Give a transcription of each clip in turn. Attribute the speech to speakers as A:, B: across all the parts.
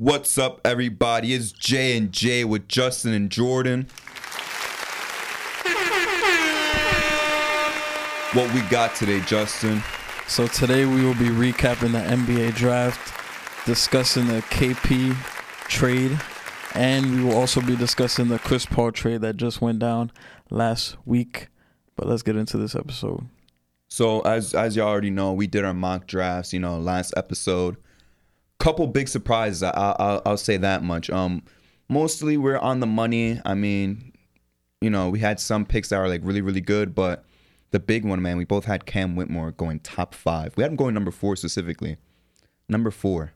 A: What's up, everybody? It's J and J with Justin and Jordan. What we got today, Justin?
B: So today we will be recapping the NBA draft, discussing the KP trade, and we will also be discussing the Chris Paul trade that just went down last week. But let's get into this episode.
A: So as as y'all already know, we did our mock drafts. You know, last episode. Couple big surprises. I, I, I'll say that much. Um, mostly we're on the money. I mean, you know, we had some picks that were like really really good, but the big one, man, we both had Cam Whitmore going top five. We had him going number four specifically. Number four,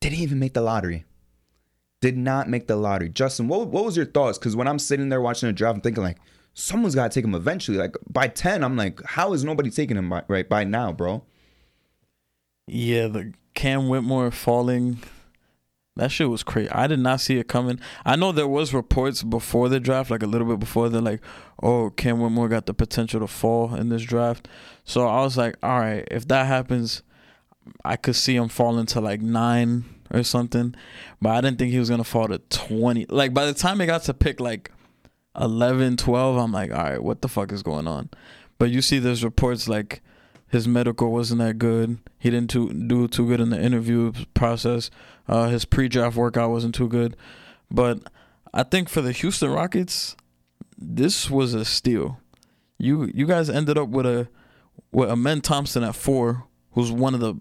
A: didn't even make the lottery. Did not make the lottery. Justin, what what was your thoughts? Because when I'm sitting there watching the draft, I'm thinking like, someone's got to take him eventually. Like by ten, I'm like, how is nobody taking him by, right by now, bro?
B: Yeah, the Cam Whitmore falling. That shit was crazy. I did not see it coming. I know there was reports before the draft, like a little bit before, they're like, "Oh, Cam Whitmore got the potential to fall in this draft." So I was like, "All right, if that happens, I could see him falling to like nine or something." But I didn't think he was gonna fall to twenty. Like by the time he got to pick like 11, 12, I'm like, "All right, what the fuck is going on?" But you see, there's reports like his medical wasn't that good. He didn't too, do too good in the interview process. Uh, his pre-draft workout wasn't too good. But I think for the Houston Rockets, this was a steal. You you guys ended up with a with Amen Thompson at four, who's one of the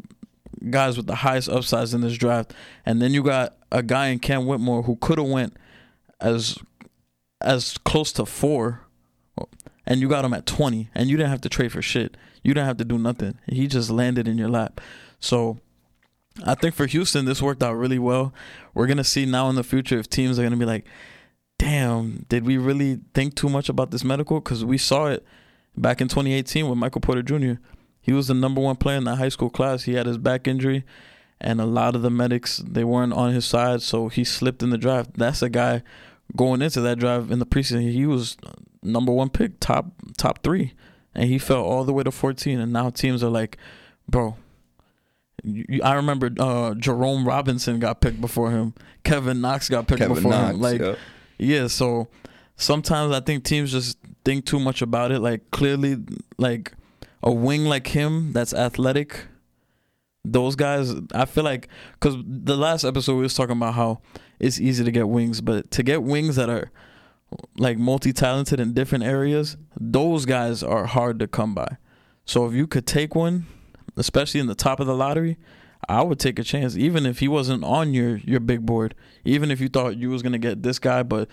B: guys with the highest upsides in this draft, and then you got a guy in Cam Whitmore who could have went as as close to four, and you got him at twenty, and you didn't have to trade for shit. You didn't have to do nothing. He just landed in your lap. So I think for Houston, this worked out really well. We're gonna see now in the future if teams are gonna be like, "Damn, did we really think too much about this medical?" Because we saw it back in 2018 with Michael Porter Jr. He was the number one player in that high school class. He had his back injury, and a lot of the medics they weren't on his side, so he slipped in the draft. That's a guy going into that draft in the preseason. He was number one pick, top top three, and he fell all the way to 14. And now teams are like, "Bro, I remember uh, Jerome Robinson got picked before him. Kevin Knox got picked
A: Kevin
B: before
A: Knox,
B: him. Like,
A: yep.
B: yeah. So sometimes I think teams just think too much about it. Like clearly, like a wing like him that's athletic. Those guys, I feel like, because the last episode we was talking about how it's easy to get wings, but to get wings that are like multi-talented in different areas, those guys are hard to come by. So if you could take one especially in the top of the lottery, I would take a chance, even if he wasn't on your your big board. Even if you thought you was gonna get this guy, but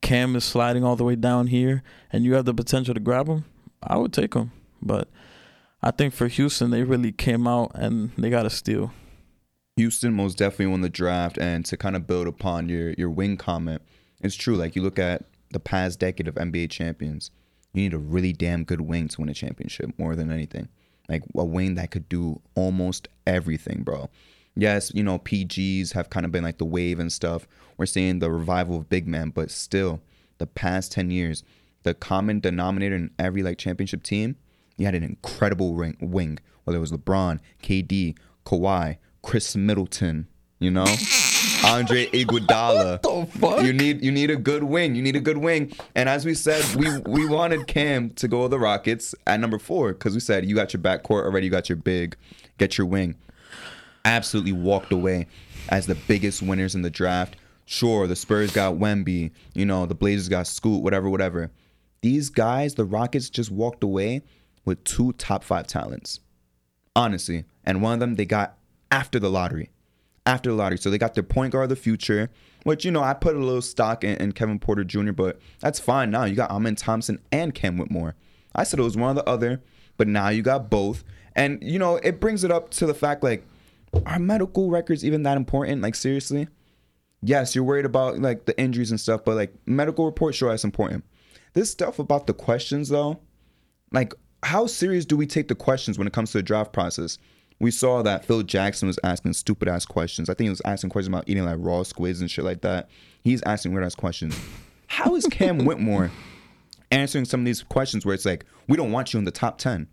B: Cam is sliding all the way down here, and you have the potential to grab him, I would take him. But I think for Houston, they really came out and they got a steal.
A: Houston most definitely won the draft, and to kind of build upon your your wing comment, it's true. Like you look at the past decade of NBA champions, you need a really damn good wing to win a championship more than anything like a wing that could do almost everything, bro. Yes, you know, PGs have kind of been like the wave and stuff. We're seeing the revival of big men, but still, the past 10 years, the common denominator in every like championship team, you had an incredible ring, wing, whether it was LeBron, KD, Kawhi, Khris Middleton, you know? Andre Iguodala.
B: what the fuck?
A: You need you need a good wing. You need a good wing. And as we said, we we wanted Cam to go with the Rockets at number four because we said you got your backcourt already. You got your big. Get your wing. Absolutely walked away as the biggest winners in the draft. Sure, the Spurs got Wemby. You know, the Blazers got Scoot. Whatever, whatever. These guys, the Rockets, just walked away with two top five talents. Honestly, and one of them they got after the lottery after the lottery. So they got their point guard of the future, which, you know, I put a little stock in, in Kevin Porter Jr., but that's fine now. You got Amen Thompson and Cam Whitmore. I said it was one or the other, but now you got both. And, you know, it brings it up to the fact like, are medical records even that important? Like, seriously? Yes, you're worried about like the injuries and stuff, but like medical reports sure, that's important. This stuff about the questions though, like, how serious do we take the questions when it comes to the draft process? We saw that Phil Jackson was asking stupid ass questions. I think he was asking questions about eating like raw squids and shit like that. He's asking weird ass questions. How is Cam Whitmore answering some of these questions where it's like, we don't want you in the top 10?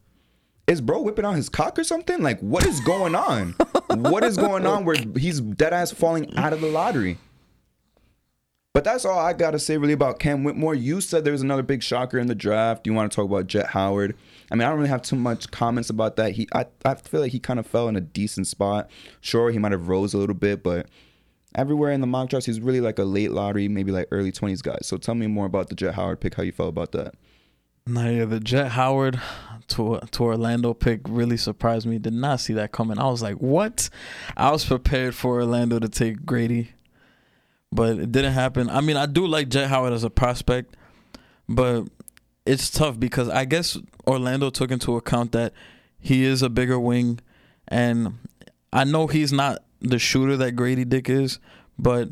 A: is bro whipping out his cock or something? Like, what is going on? what is going on where he's dead ass falling out of the lottery? But that's all I gotta say really about Cam Whitmore. You said there was another big shocker in the draft. You want to talk about Jett Howard? I mean, I don't really have too much comments about that. He, I, I feel like he kind of fell in a decent spot. Sure, he might have rose a little bit, but everywhere in the mock drafts, he's really like a late lottery, maybe like early twenties guy. So tell me more about the Jett Howard pick. How you felt about that?
B: Nah, yeah, the Jett Howard to to Orlando pick really surprised me. Did not see that coming. I was like, what? I was prepared for Orlando to take Grady, but it didn't happen. I mean, I do like Jett Howard as a prospect, but it's tough because I guess Orlando took into account that he is a bigger wing, and I know he's not the shooter that Grady Dick is, but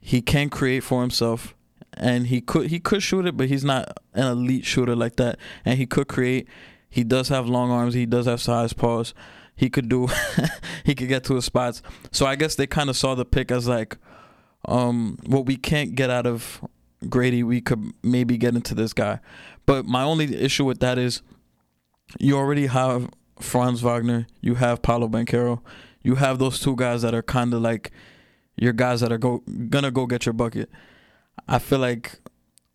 B: he can create for himself and he could he could shoot it, but he's not an elite shooter like that. And he could create. He does have long arms. He does have size paws. He could do. he could get to his spots. So I guess they kind of saw the pick as like, um, what we can't get out of Grady, we could maybe get into this guy. But my only issue with that is, you already have Franz Wagner. You have Paolo Banchero. You have those two guys that are kind of like your guys that are go gonna go get your bucket. I feel like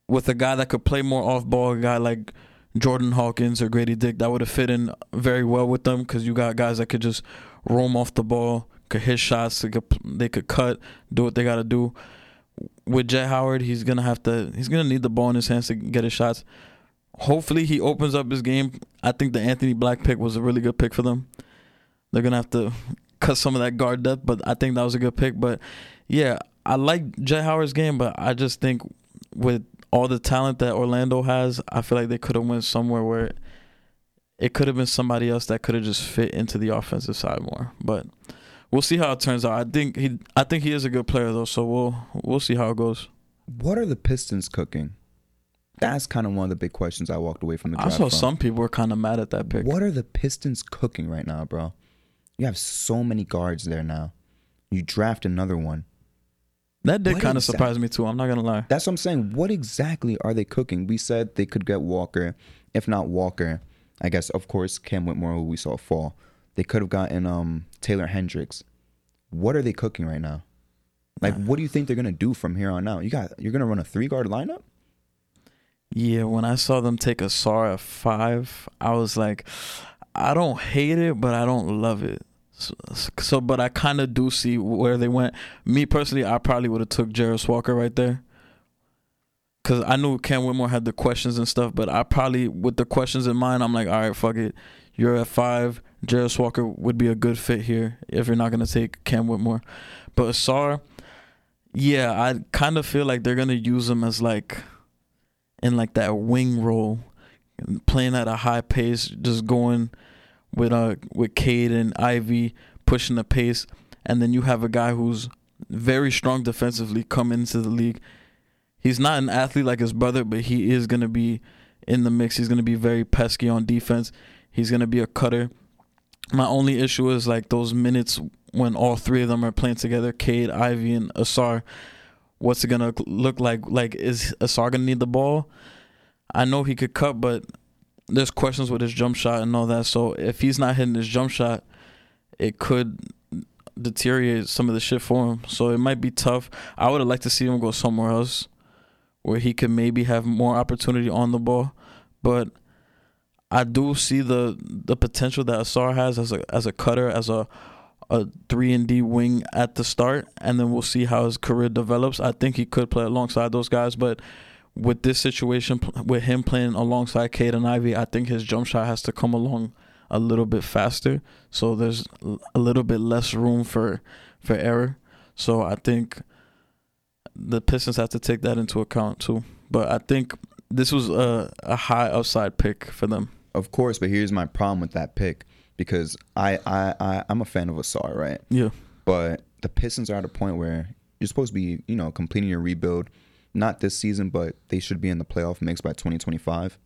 B: with a guy that could play more off ball, a guy like Jordan Hawkins or Grady Dick, that would have fit in very well with them because you got guys that could just roam off the ball, could hit shots, they could, they could cut, do what they got to do. With Jett Howard, he's gonna have to. He's gonna need the ball in his hands to get his shots. Hopefully, he opens up his game. I think the Anthony Black pick was a really good pick for them. They're gonna have to cut some of that guard depth, but I think that was a good pick. But yeah, I like Jett Howard's game, but I just think with all the talent that Orlando has, I feel like they could have went somewhere where it could have been somebody else that could have just fit into the offensive side more. But we'll see how it turns out. I think he I think he is a good player though, so we'll we'll see how it goes.
A: What are the Pistons cooking? That's kind of one of the big questions I walked away from the draft.
B: I saw
A: from.
B: some people were kind of mad at that pick.
A: What are the Pistons cooking right now, bro? You have so many guards there now. You draft another one.
B: That did kind of surprise me too. I'm not gonna lie.
A: That's what I'm saying. What exactly are they cooking? We said they could get Walker. If not Walker, I guess of course Cam Whitmore, who we saw fall. They could have gotten um Taylor Hendricks. What are they cooking right now? Like, what do you think they're gonna do from here on out? You got you're gonna run a three guard lineup?
B: Yeah, when I saw them take Ausar at five, I was like, I don't hate it, but I don't love it. So, so but I kind of do see where they went. Me personally, I probably would have took Jarace Walker right there. Cause I knew Cam Whitmore had the questions and stuff, but I probably with the questions in mind, I'm like, all right, fuck it. You're at five. Jarace Walker would be a good fit here if you're not gonna take Cam Whitmore. But Ausar, yeah, I kind of feel like they're gonna use him as like in like that wing role, playing at a high pace, just going with uh with Cade and Ivey pushing the pace, and then you have a guy who's very strong defensively come into the league. He's not an athlete like his brother, but he is gonna be in the mix. He's gonna be very pesky on defense. He's gonna be a cutter. My only issue is like those minutes when all three of them are playing together, Cade, Ivey, and Ausar. What's it gonna look like? Like, is Ausar gonna need the ball? I know he could cut, but there's questions with his jump shot and all that. So if he's not hitting his jump shot, it could deteriorate some of the shit for him. So it might be tough. I would have liked to see him go somewhere else where he could maybe have more opportunity on the ball. But I do see the the potential that Ausar has as a as a cutter, as a a three and D wing at the start, and then we'll see how his career develops. I think he could play alongside those guys, but with this situation, with him playing alongside Cade and Ivey, I think his jump shot has to come along a little bit faster. So there's a little bit less room for for error. So I think the Pistons have to take that into account too. But I think this was a, a high upside pick for them.
A: Of course, but here's my problem with that pick because I I, I I'm a fan of Ausar, right?
B: Yeah.
A: But the Pistons are at a point where you're supposed to be, you know, completing your rebuild. Not this season, but they should be in the playoff mix by 2025.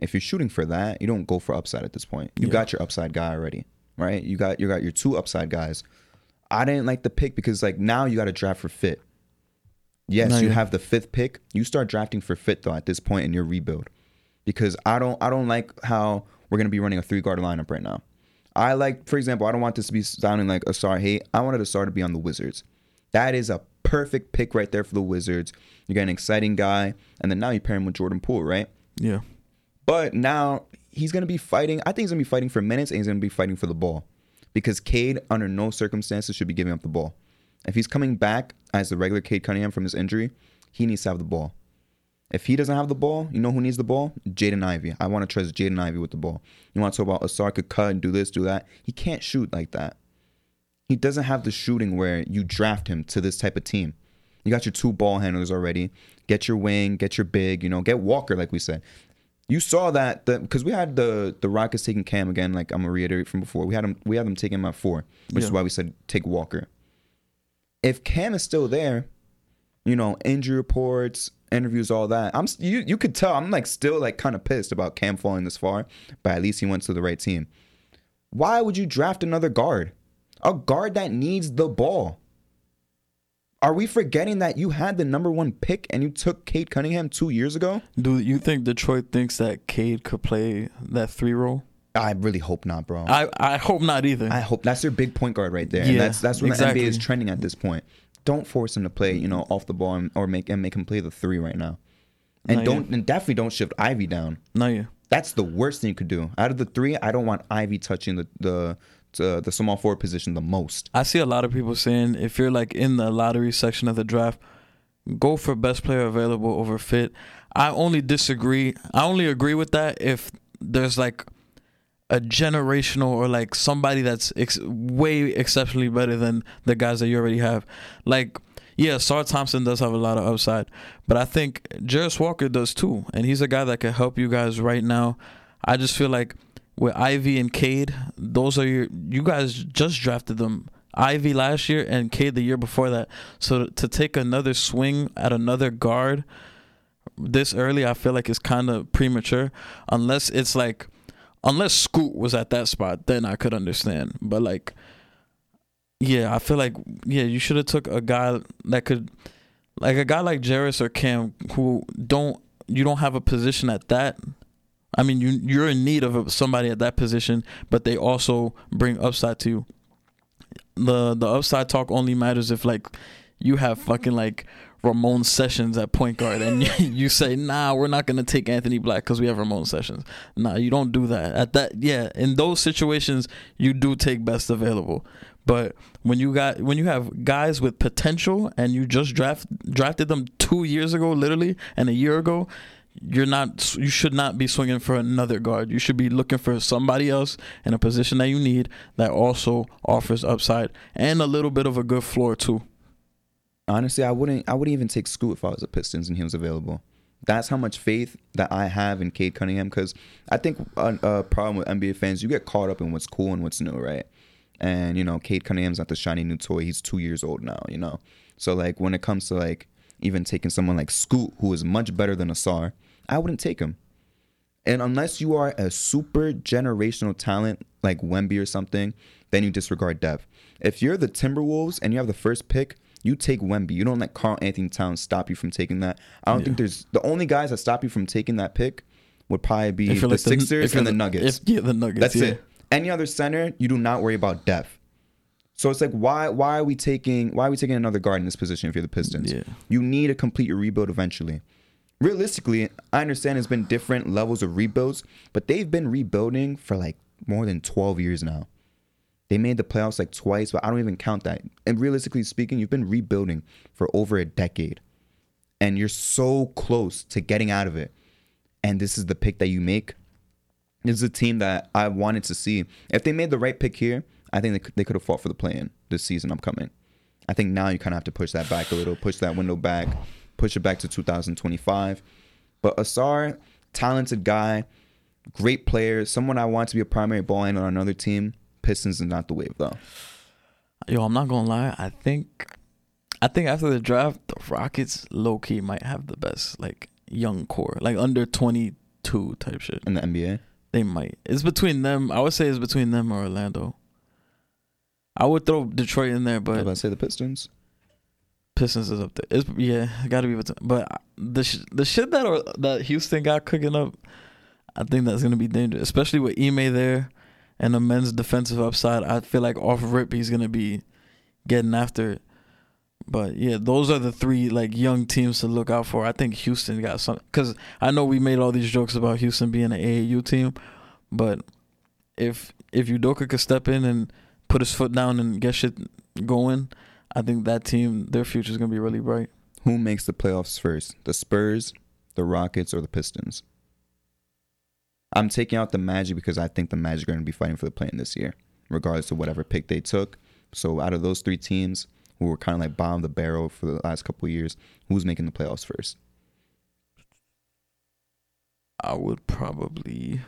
A: If you're shooting for that, you don't go for upside at this point. You
B: Yeah.
A: got your upside guy already, right? You got you got your two upside guys. I didn't like the pick because like now you got to draft for fit. Yes,
B: No,
A: you
B: yeah.
A: have the fifth pick. You start drafting for fit though at this point in your rebuild, because I don't I don't like how we're gonna be running a three guard lineup right now. I like, for example, I don't want this to be sounding like Ausar hate. I wanted Ausar to be on the Wizards. That is a perfect pick right there for the Wizards. You got an exciting guy, and then now you pair him with Jordan Poole, right?
B: Yeah.
A: But now he's gonna be fighting. I think he's gonna be fighting for minutes, and he's gonna be fighting for the ball, because Cade, under no circumstances, should be giving up the ball. If he's coming back as the regular Cade Cunningham from his injury, he needs to have the ball. If he doesn't have the ball, you know who needs the ball? Jaden Ivey. I want to trust Jaden Ivey with the ball. You want to talk about oh, Ausar could cut and do this, do that. He can't shoot like that. He doesn't have the shooting where you draft him to this type of team. You got your two ball handlers already. Get your wing, get your big, you know, get Walker, like we said. You saw that the because we had the the Rockets taking Cam again, like I'm gonna reiterate from before. We had them we had them taking him at four, which is why we said take Walker. If Cam is still there, you know, injury reports, interviews, all that. I'm you you could tell I'm like still like kind of pissed about Cam falling this far, but at least he went to the right team. Why would you draft another guard? A guard that needs the ball. Are we forgetting that you had the number one pick and you took Cade Cunningham two years ago?
B: Do you think Detroit thinks that Cade could play that three role?
A: I really hope not, bro.
B: I, I hope not either.
A: I hope that's their big point guard right there. and
B: Yeah,
A: that's that's where
B: exactly.
A: the NBA is trending at this point. Don't force him to play, you know, off the ball and, or make and make him play the three right now. And
B: Not
A: don't and definitely don't shift Ivey down.
B: no, yeah.
A: That's the worst thing you could do. Out of the three, I don't want Ivey touching the the the, uh, the small forward position the most.
B: I see a lot of people saying if you're like in the lottery section of the draft, go for best player available over fit. I only disagree. I only agree with that if there's like a generational or like somebody that's ex- way exceptionally better than the guys that you already have. Like, yeah, Sar Thompson does have a lot of upside, but I think Jarace Walker does too, and he's a guy that can help you guys right now. I just feel like with Ivey and Cade, those are your you guys just drafted them. Ivey last year and Cade the year before that. So to take another swing at another guard this early, I feel like it's kind of premature. Unless it's like, unless Scoot was at that spot, then I could understand. But like, yeah, I feel like yeah, you should have took a guy that could, like a guy like Jarace or Cam, who don't you don't have a position at that. I mean, you you're in need of somebody at that position, but they also bring upside to you. The the upside talk only matters if like you have fucking like Ramon Sessions at point guard, and you, say, "Nah, we're not gonna take Anthony Black because we have Ramon Sessions." Nah, you don't do that. At that, yeah, in those situations, you do take best available. But when you got when you have guys with potential and you just draft drafted them two years ago, literally, and a year ago, you're not you should not be swinging for another guard. You should be looking for somebody else in a position that you need that also offers upside and a little bit of a good floor too.
A: Honestly, I wouldn't. I wouldn't even take Scoot if I was the Pistons and he was available. That's how much faith that I have in Cade Cunningham because I think a, a problem with NBA fans, you get caught up in what's cool and what's new, right? And you know, Cade Cunningham's not the shiny new toy. He's two years old now, you know. So like when it comes to like even taking someone like Scoot, who is much better than Ausar, I wouldn't take him. And unless you are a super generational talent like Wemby or something, then you disregard depth. If you're the Timberwolves and you have the first pick, you take Wemby. You don't let Karl-Anthony Towns stop you from taking that. I don't
B: Yeah.
A: think there's the only guys that stop you from taking that pick would probably be the
B: like
A: Sixers
B: you're
A: and the Nuggets.
B: If, yeah, the Nuggets.
A: That's
B: yeah.
A: it. Any other center, you do not worry about depth. So it's like why why are we taking why are we taking another guard in this position if you're the Pistons?
B: Yeah.
A: You need to complete your rebuild eventually. Realistically, I understand it's been different levels of rebuilds, but they've been rebuilding for like more than 12 years now. They made the playoffs like twice, but I don't even count that. And realistically speaking, you've been rebuilding for over a decade. And you're so close to getting out of it. And this is the pick that you make. This is a team that I wanted to see. If they made the right pick here, I think they could, they could have fought for the play-in this season upcoming. I think now you kind of have to push that back a little, push that window back, push it back to 2025. But Ausar, talented guy, great player, someone I want to be a primary ball handler on another team. Pistons is not the wave though.
B: Yo, I'm not gonna lie. I think, I think after the draft, the Rockets low key might have the best like young core, like under 22 type shit.
A: In the NBA,
B: They might. It's between them. I would say it's between them or Orlando. I would throw Detroit in there, but
A: I say the Pistons.
B: Pistons is up there. It's yeah, got to be between. But the sh- the shit that or, that Houston got cooking up, I think that's gonna be dangerous, especially with Ime there and the men's defensive upside. I feel like off rip he's gonna be getting after it. But yeah, those are the three like young teams to look out for. I think Houston got some because I know we made all these jokes about Houston being an AAU team, but if if Udoka could step in and put his foot down and get shit going, I think that team their future is gonna be really bright.
A: Who makes the playoffs first? The Spurs, the Rockets, or the Pistons? I'm taking out the Magic because I think the Magic are going to be fighting for the play in this year, regardless of whatever pick they took. So out of those three teams who were kind of like bottom of the barrel for the last couple of years, who's making the playoffs first?
B: I would probably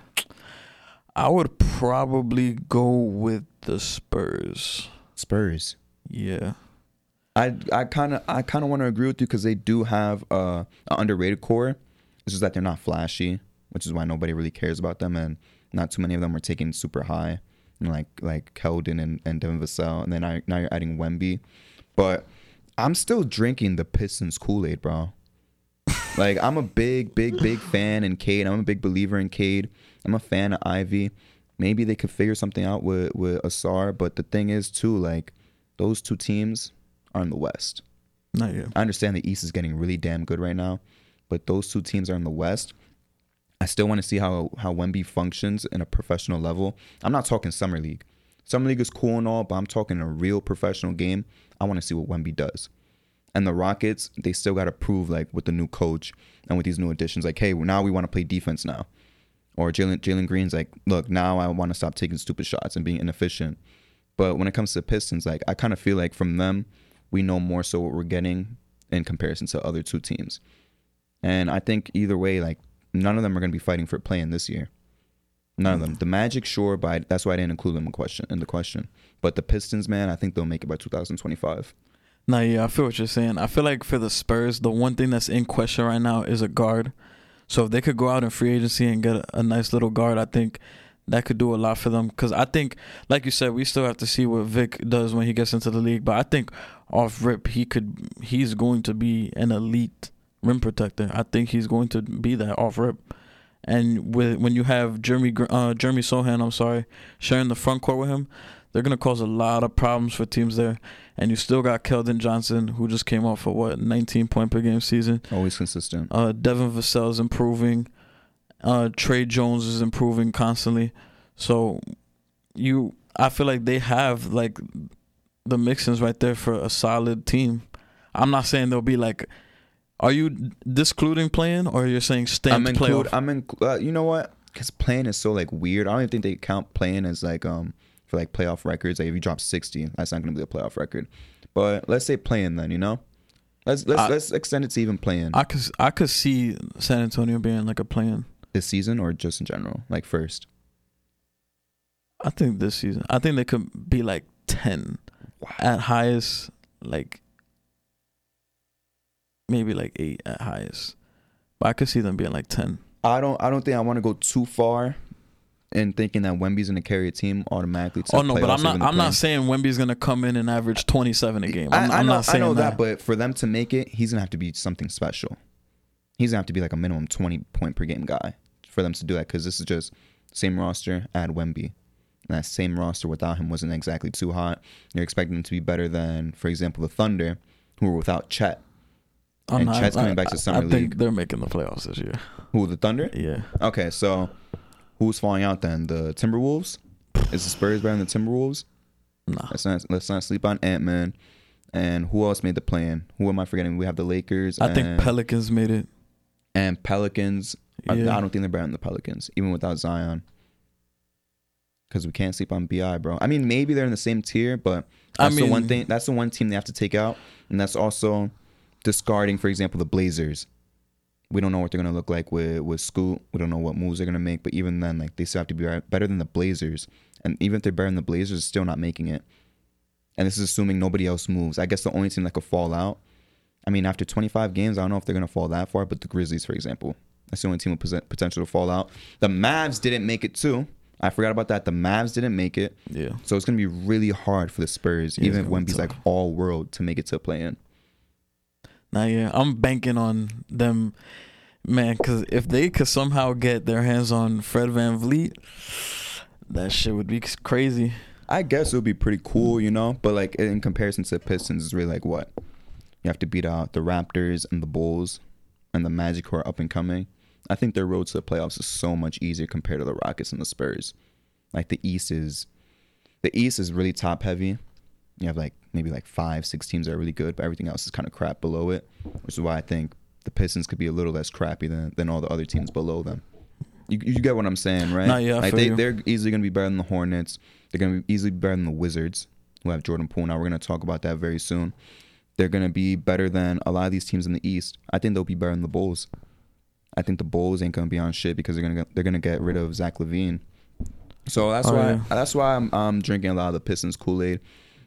B: I would probably go with the Spurs.
A: Spurs.
B: Yeah.
A: I I kind of I kind of want to agree with you because they do have uh, an underrated core. It's just that they're not flashy, which is why nobody really cares about them, and not too many of them are taken super high, like like Keldon and, and Devin Vassell, and then I, now you're adding Wemby, but I'm still drinking the Pistons Kool Aid, bro. like I'm a big big big fan in Cade. I'm a big believer in Cade. I'm a fan of Ivey. Maybe they could figure something out with with Ausar, but the thing is too like those two teams are in the West.
B: Not yet.
A: I understand the East is getting really damn good right now, but those two teams are in the West. I still want to see how how Wemby functions in a professional level. I'm not talking summer league. Summer league is cool and all, but I'm talking a real professional game. I want to see what Wemby does. And the Rockets, they still got to prove like with the new coach and with these new additions, like, hey, now we want to play defense now. Or Jalen Jalen Green's like, look, now I want to stop taking stupid shots and being inefficient. But when it comes to Pistons, like I kind of feel like from them, we know more so what we're getting in comparison to other two teams. And I think either way, like none of them are going to be fighting for playing this year. None of them. The Magic, sure, but that's why I didn't include them in question in the question. But the Pistons, man, I think they'll make it by 2025.
B: No, yeah, I feel what you're saying. I feel like for the Spurs, the one thing that's in question right now is a guard. So if they could go out in free agency and get a, a nice little guard, I think that could do a lot for them. Because I think, like you said, we still have to see what Vic does when he gets into the league. But I think off rip, he could, he's going to be an elite rim protector. I think he's going to be that off rip. And with when you have Jeremy uh, Jeremy Sochan, I'm sorry, sharing the front court with him, they're gonna cause a lot of problems for teams there. And you still got Keldon Johnson, who just came off a what 19 point per game season.
A: Always consistent.
B: Uh, Devin Vassell's improving. Uh, Tre Jones is improving constantly. So you, I feel like they have like the mixins right there for a solid team. I'm not saying they'll be like. Are you discluding playing, or you're saying
A: I'm
B: stamped
A: include.
B: playoff?
A: I'm in. Uh, you know what? Because playing is so like weird. I don't even think they count playing as like um for like playoff records. Like if you drop 60, that's not gonna be a playoff record. But let's say playing then. You know. Let's let's
B: I-
A: let's extend it to even playing
B: I could I could see San Antonio being like a plan.
A: this season or just in general, like first.
B: I think this season. I think they could be like ten at highest, like maybe like eight at highest. But I could see them being like ten.
A: I don't. I don't think I want to go too far, in thinking that Wemby's gonna carry a team automatically. To
B: Oh no, but I'm not. I'm
A: play.
B: not saying Wemby's gonna come in and average 27 a game. I'm,
A: I, I
B: I'm
A: know,
B: not saying
A: I know
B: that.
A: that, but for them to make it, he's gonna have to be something special. He's gonna have to be like a minimum 20 point per game guy for them to do that. Because this is just same roster, add Wemby. And that same roster without him wasn't exactly too hot. You're expecting them to be better than, for example, the Thunder, who were without Chet.
B: I'm
A: and
B: not-
A: Chet's coming
B: I-
A: back to
B: I-
A: summer
B: I think they're making the playoffs this year.
A: Who the Thunder?
B: Yeah.
A: Okay, so who's falling out then? The Timberwolves. Is the Spurs better than the Timberwolves?
B: Nah.
A: Let's not let's not sleep on Ant Man. And who else made the plan? Who am I forgetting? We have the Lakers.
B: I
A: and,
B: think Pelicans made it.
A: and Pelicans. I-
B: Yeah.
A: I don't think they're better than the Pelicans, even without Zion. Because we can't sleep on Bi, bro. I mean, maybe they're in the same tier, but
B: I
A: that's the one thing. That's the one team they have to take out, and that's also discarding, for example, the Blazers. We don't know what they're gonna look like with with Scoot. We don't know what moves they're gonna make, but even then, like they still have to be better than the Blazers. And even if they're better than the Blazers, still not making it. And this is assuming nobody else moves. I guess the only team that could fall out. I mean, after 25 games, I don't know if they're gonna fall that far, but the Grizzlies, for example, that's the only team with potential to fall out. The Mavs didn't make it too. I forgot about that. The Mavs didn't make it,
B: Yeah.
A: so it's gonna be really hard for the Spurs,
B: Yeah,
A: even if
B: gonna
A: Wemby's like all world, to make it to a play in.
B: Now, yeah, I'm banking on them. Man, because if they could somehow get their hands on Fred VanVleet, that shit would be crazy.
A: I guess it would be pretty cool, you know. But like in comparison to the Pistons, it's really like what you have to beat out the Raptors and the Bulls and the Magic who are up and coming. I think their road to the playoffs is so much easier compared to the Rockets and the Spurs. Like the East is, the East is really top heavy. You have like maybe like five, six teams that are really good, but everything else is kind of crap below it. Which is why I think the Pistons could be a little less crappy than than all the other teams below them. You, you get what I'm saying, right?
B: Yeah, I
A: like they
B: you.
A: they're easily gonna be better than the Hornets. They're gonna be easily better than the Wizards, who have Jordan Poole. Now we're gonna talk about that very soon. They're gonna be better than a lot of these teams in the East. I think they'll be better than the Bulls. I think the Bulls ain't gonna be on shit because they're gonna they're gonna get rid of Zach LaVine. So that's
B: Oh,
A: why
B: yeah.
A: that's why I'm I'm drinking a lot of the Pistons Kool Aid.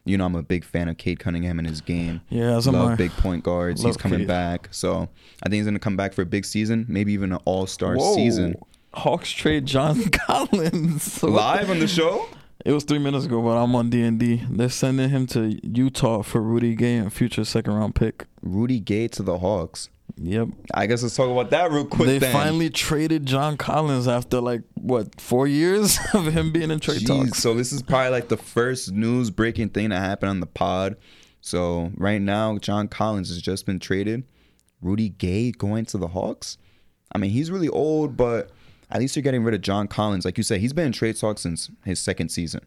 A: You know I'm a big fan of Cade Cunningham and his game.
B: Yeah,
A: Love
B: I.
A: big point guards. He's coming
B: Cade.
A: back. So I think he's gonna come back for a big season, maybe even an All Star season.
B: Hawks trade John Collins
A: Live on the show.
B: It was three minutes ago, but I'm on D and D. They're sending him to Utah for Rudy Gay and future second round pick.
A: Rudy Gay to the Hawks.
B: Yep.
A: I guess let's talk about that real quick.
B: they
A: then.
B: finally traded John Collins after like what four years of him being in trade
A: Jeez,
B: talks.
A: So this is probably like the first news breaking thing that happened on the pod. So right now, John Collins has just been traded. Rudy Gay going to the Hawks. I mean, he's really old, but at least you're getting rid of John Collins. Like you said, he's been in trade talks since his second season.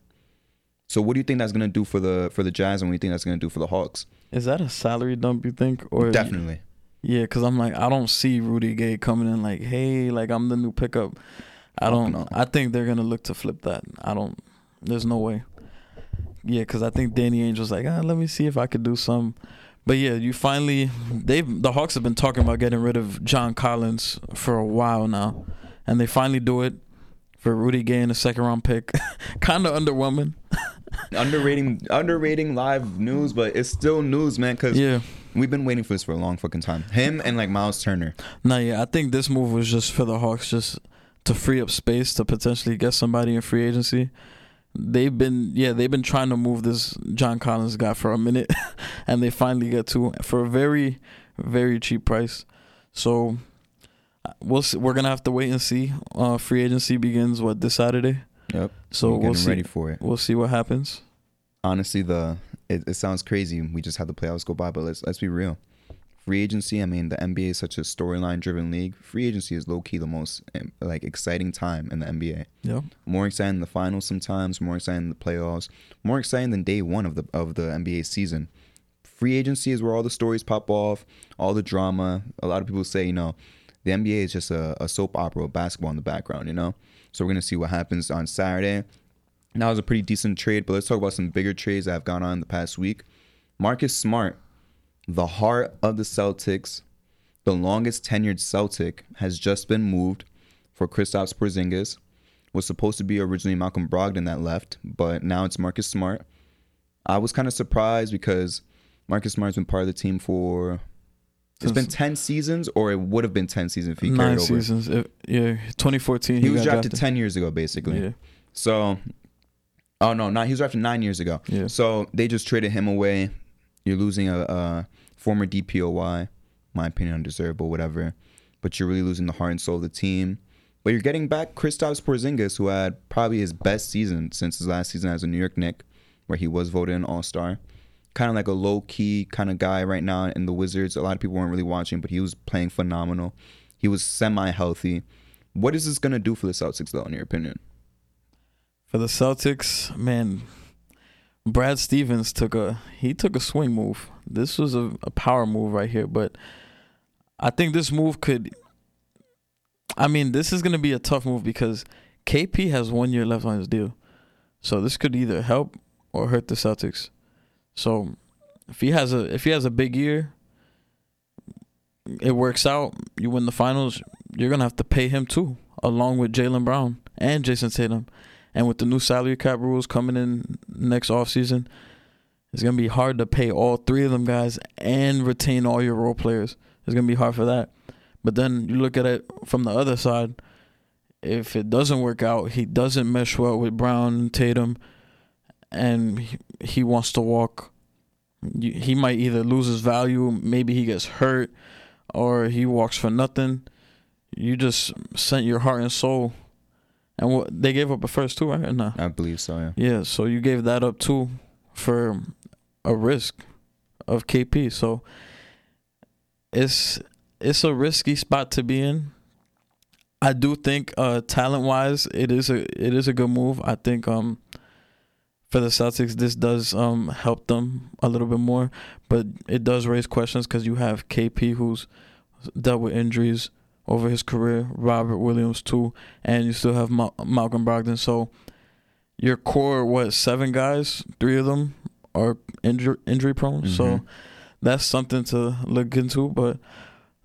A: So what do you think that's gonna do for the for the Jazz, and what do you think that's gonna do for the Hawks?
B: Is that a salary dump? You think? Or
A: Definitely.
B: Yeah, because I'm like I don't see Rudy Gay coming in like, hey, like I'm the new pickup. I don't.
A: know.
B: I think they're gonna look to flip that. I don't. There's no way. Yeah, because I think Danny Ainge's like, ah, let me see if I could do some. But yeah, you finally they've the Hawks have been talking about getting rid of John Collins for a while now, and they finally do it for Rudy Gay in a second round pick. kind of underwhelming.
A: Underrating underrating live news, but it's still news, man. Because
B: Yeah.
A: We've been waiting for this for a long fucking time. Him and like Myles Turner.
B: No, yeah, I think this move was just for the Hawks, just to free up space to potentially get somebody in free agency. They've been, yeah, they've been trying to move this John Collins guy for a minute, and they finally get to for a very, very cheap price. So we'll see, we're gonna have to wait and see. Uh, free agency begins what this Saturday,
A: Yep.
B: so
A: We're
B: we'll see.
A: ready for it.
B: We'll see what happens.
A: honestly the it, it sounds crazy. We just had the playoffs go by but let's let's be real. Free agency i mean the nba is such a storyline driven league. Free agency is low-key the most um, like exciting time in the nba
B: Yep.
A: more exciting than the finals sometimes more exciting than the playoffs more exciting than day one of the of the nba season. Free agency is where all the stories pop off all the drama. A lot of people say you know the nba is just a, a soap opera with basketball in the background you know? So we're gonna see what happens on saturday that was a pretty decent trade, but let's talk about some bigger trades that have gone on in the past week. Marcus Smart, the heart of the Celtics, the longest tenured Celtic, has just been moved for Kristaps Porzingis. Was supposed to be originally Malcolm Brogdon that left, but now it's Marcus Smart. I was kind of surprised because Marcus Smart's been part of the team for it's been ten seasons, or it would have been ten seasons if he
B: Nine
A: carried over.
B: seasons. Yeah, 2014.
A: He was
B: got
A: drafted ten years ago, basically.
B: Yeah.
A: So, oh no, not he was drafted nine years ago.
B: Yeah.
A: So they just traded him away. You're losing a, a former DPOY, my opinion, undeserved, but whatever. But you're really losing the heart and soul of the team. But you're getting back Kristaps Porzingis, who had probably his best season since his last season as a New York Knick, where he was voted an All Star. Kind of like a low key kind of guy right now in the Wizards. A lot of people weren't really watching, but he was playing phenomenal. He was semi healthy. What is this gonna do for the Celtics, though, in your opinion?
B: For the Celtics, man, Brad Stevens took a he took a swing move. This was a, a power move right here, but I think this move could I mean, this is gonna be a tough move because KP has one year left on his deal. So this could either help or hurt the Celtics. So if he has a if he has a big year, it works out, you win the finals, you're gonna have to pay him too, along with Jaylen Brown and Jayson Tatum. And with the new salary cap rules coming in next offseason, it's gonna be hard to pay all three of them guys and retain all your role players. It's gonna be hard for that. But then you look at it from the other side. If it doesn't work out, he doesn't mesh well with Brown and Tatum, and he wants to walk. He might either lose his value, maybe he gets hurt, or he walks for nothing. you just sent your heart and soul, and what they gave up a first too, right? Nah?
A: I believe so. Yeah.
B: Yeah, so you gave that up too for a risk of KP. So it's it's a risky spot to be in. I do think uh talent wise it is a it is a good move. I think um for the Celtics this does um help them a little bit more, but it does raise questions cuz you have KP who's dealt with injuries over his career, Robert Williams too, and you still have Ma- Malcolm Brogdon. So your core what seven guys, three of them are injury injury prone. So
A: Mhm.
B: that's something to look into. But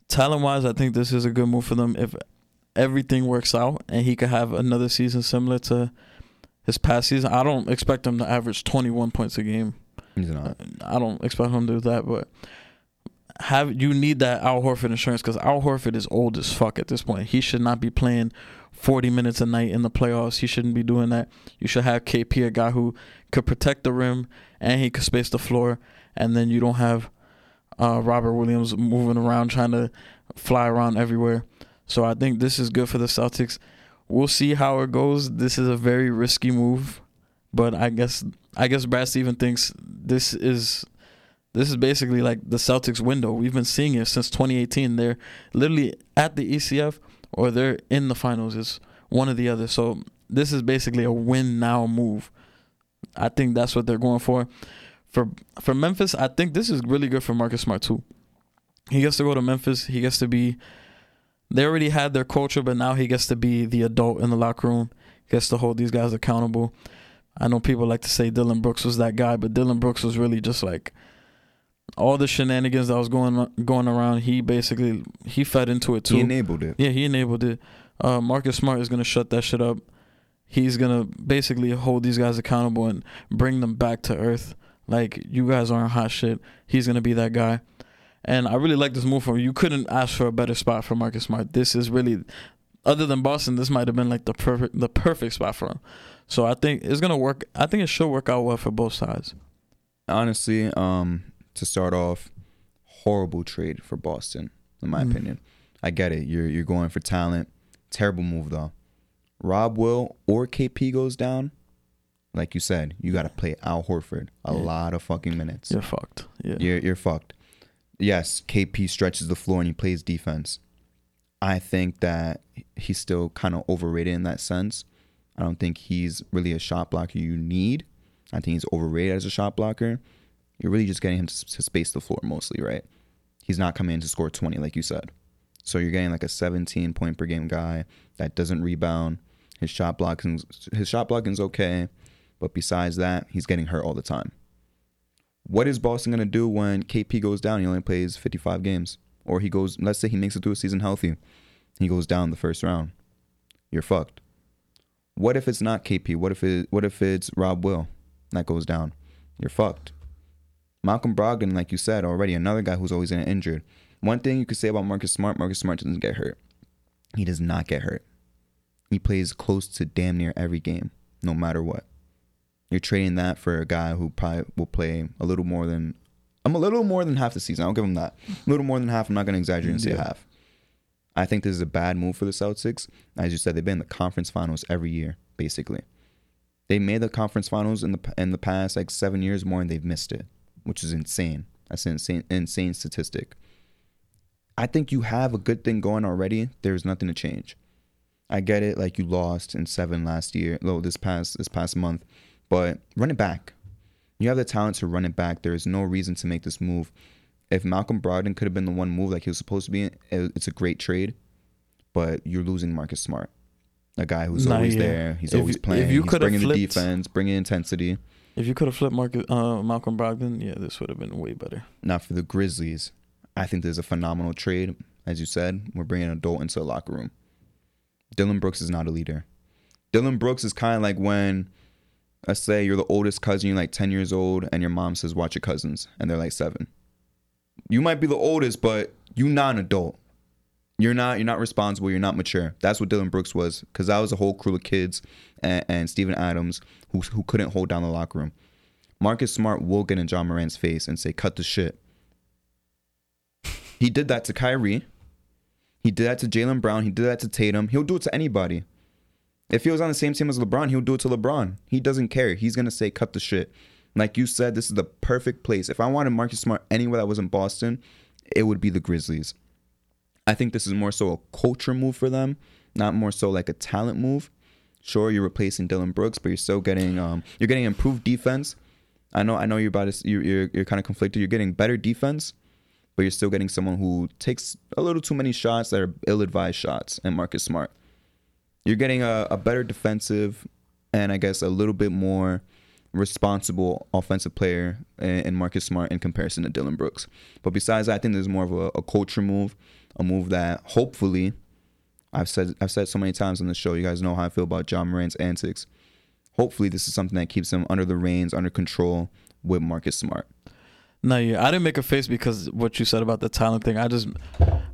B: talent wise, I think this is a good move for them if everything works out and he could have another season similar to his past season. I don't expect him to average twenty one points a game.
A: He's not.
B: I don't expect him to do that, but have you need that Al Horford insurance because Al Horford is old as fuck at this point. He should not be playing forty minutes a night in the playoffs. He shouldn't be doing that. You should have KP, a guy who could protect the rim and he could space the floor, and then you don't have uh, Robert Williams moving around trying to fly around everywhere. So I think this is good for the Celtics. We'll see how it goes. This is a very risky move, but I guess I guess Brad Steven thinks this is this is basically like the Celtics window. We've been seeing it since 2018. They're literally at the ECF or they're in the finals. It's one or the other. So this is basically a win now move. I think that's what they're going for. For for Memphis, I think this is really good for Marcus Smart too. He gets to go to Memphis. He gets to be. They already had their culture, but now he gets to be the adult in the locker room. Gets to hold these guys accountable. I know people like to say Dillon Brooks was that guy, but Dillon Brooks was really just like all the shenanigans that was going going around. He basically he fed into it too.
A: He enabled it.
B: Yeah, he enabled it. Uh, Marcus Smart is gonna shut that shit up. He's gonna basically hold these guys accountable and bring them back to earth. Like you guys aren't hot shit. He's gonna be that guy. And I really like this move from you. Couldn't ask for a better spot for Marcus Smart. This is really, other than Boston, this might have been like the perfect the perfect spot for him. So I think it's gonna work. I think it should work out well for both sides.
A: Honestly, um, to start off, horrible trade for Boston, in my
B: Mhm.
A: opinion. I get it. You're you're going for talent. Terrible move though. Rob Will or KP goes down. Like you said, you got to play Al Horford a
B: Yeah.
A: lot of fucking minutes.
B: You're fucked. Yeah.
A: You're you're fucked. Yes, KP stretches the floor and he plays defense. I think that he's still kind of overrated in that sense. I don't think he's really a shot blocker you need. I think he's overrated as a shot blocker. You're really just getting him to, to space the floor mostly, right? He's not coming in to score 20 like you said. So you're getting like a 17 point per game guy that doesn't rebound. His shot blocking his shot blocking's okay, but besides that, he's getting hurt all the time. What is Boston gonna do when KP goes down? He only plays 55 games, or he goes. Let's say he makes it through a season healthy, he goes down the first round. You're fucked. What if it's not KP? What if it? What if it's Rob Will that goes down? You're fucked. Malcolm Brogdon, like you said already, another guy who's always getting injured. One thing you could say about Marcus Smart: Marcus Smart doesn't get hurt. He does not get hurt. He plays close to damn near every game, no matter what. You're trading that for a guy who probably will play a little more than I'm a little more than half the season. I'll give him that. A little more than half. I'm not going to exaggerate and say
B: Yeah.
A: half. I think this is a bad move for the Celtics. As you said, they've been in the conference finals every year, basically. They made the conference finals in the in the past like seven years more, and they've missed it, which is insane. That's an insane insane statistic. I think you have a good thing going already. There's nothing to change. I get it, like you lost in seven last year, no, this past this past month, but run it back. You have the talent to run it back. There is no reason to make this move. If Malcolm Brogdon could have been the one move like he was supposed to be, eh, it's a great trade. But you're losing Marcus Smart, a guy who's
B: Nah,
A: always
B: yeah.
A: there. He's
B: If
A: always
B: you- if
A: playing.
B: you
A: He's bringing the
B: flipped-
A: defense, bringing intensity.
B: If you could have flipped Marcus, uh, Malcolm Brogdon, yeah, this would have been way better.
A: Now for the Grizzlies, I think there's a phenomenal trade. As you said, we're bringing an adult into the locker room. Dillon Brooks is not a leader. Dillon Brooks is kind of like when, let's say you're the oldest cousin, you're like 10 years old, and your mom says, watch your cousins, and they're like seven. You might be the oldest, but you're not an adult. You're not you're not responsible. You're not mature. That's what Dillon Brooks was, because that was a whole crew of kids and, and Steven Adams who who couldn't hold down the locker room. Marcus Smart will get in John Morant's face and say, "Cut the shit." He did that to Kyrie. He did that to Jaylen Brown. He did that to Tatum. He'll do it to anybody. If he was on the same team as LeBron, he'll do it to LeBron. He doesn't care. He's gonna say, "Cut the shit." Like you said, this is the perfect place. If I wanted Marcus Smart anywhere that wasn't Boston, it would be the Grizzlies. I think this is more so a culture move for them, not more so like a talent move. Sure, you're replacing Dillon Brooks, but you're still getting um, you're getting improved defense. I know I know you're about to, you're you're, you're kind of conflicted. You're getting better defense, but you're still getting someone who takes a little too many shots that are ill-advised shots, and Marcus Smart. You're getting a, a better defensive, and I guess a little bit more responsible offensive player in Marcus Smart in comparison to Dillon Brooks. But besides that, I think there's more of a, a culture move, a move that hopefully I've said I've said so many times on the show. You guys know how I feel about Ja Morant's antics. Hopefully, this is something that keeps him under the reins, under control with Marcus Smart.
B: No, yeah, I didn't make a face because what you said about the talent thing. I just,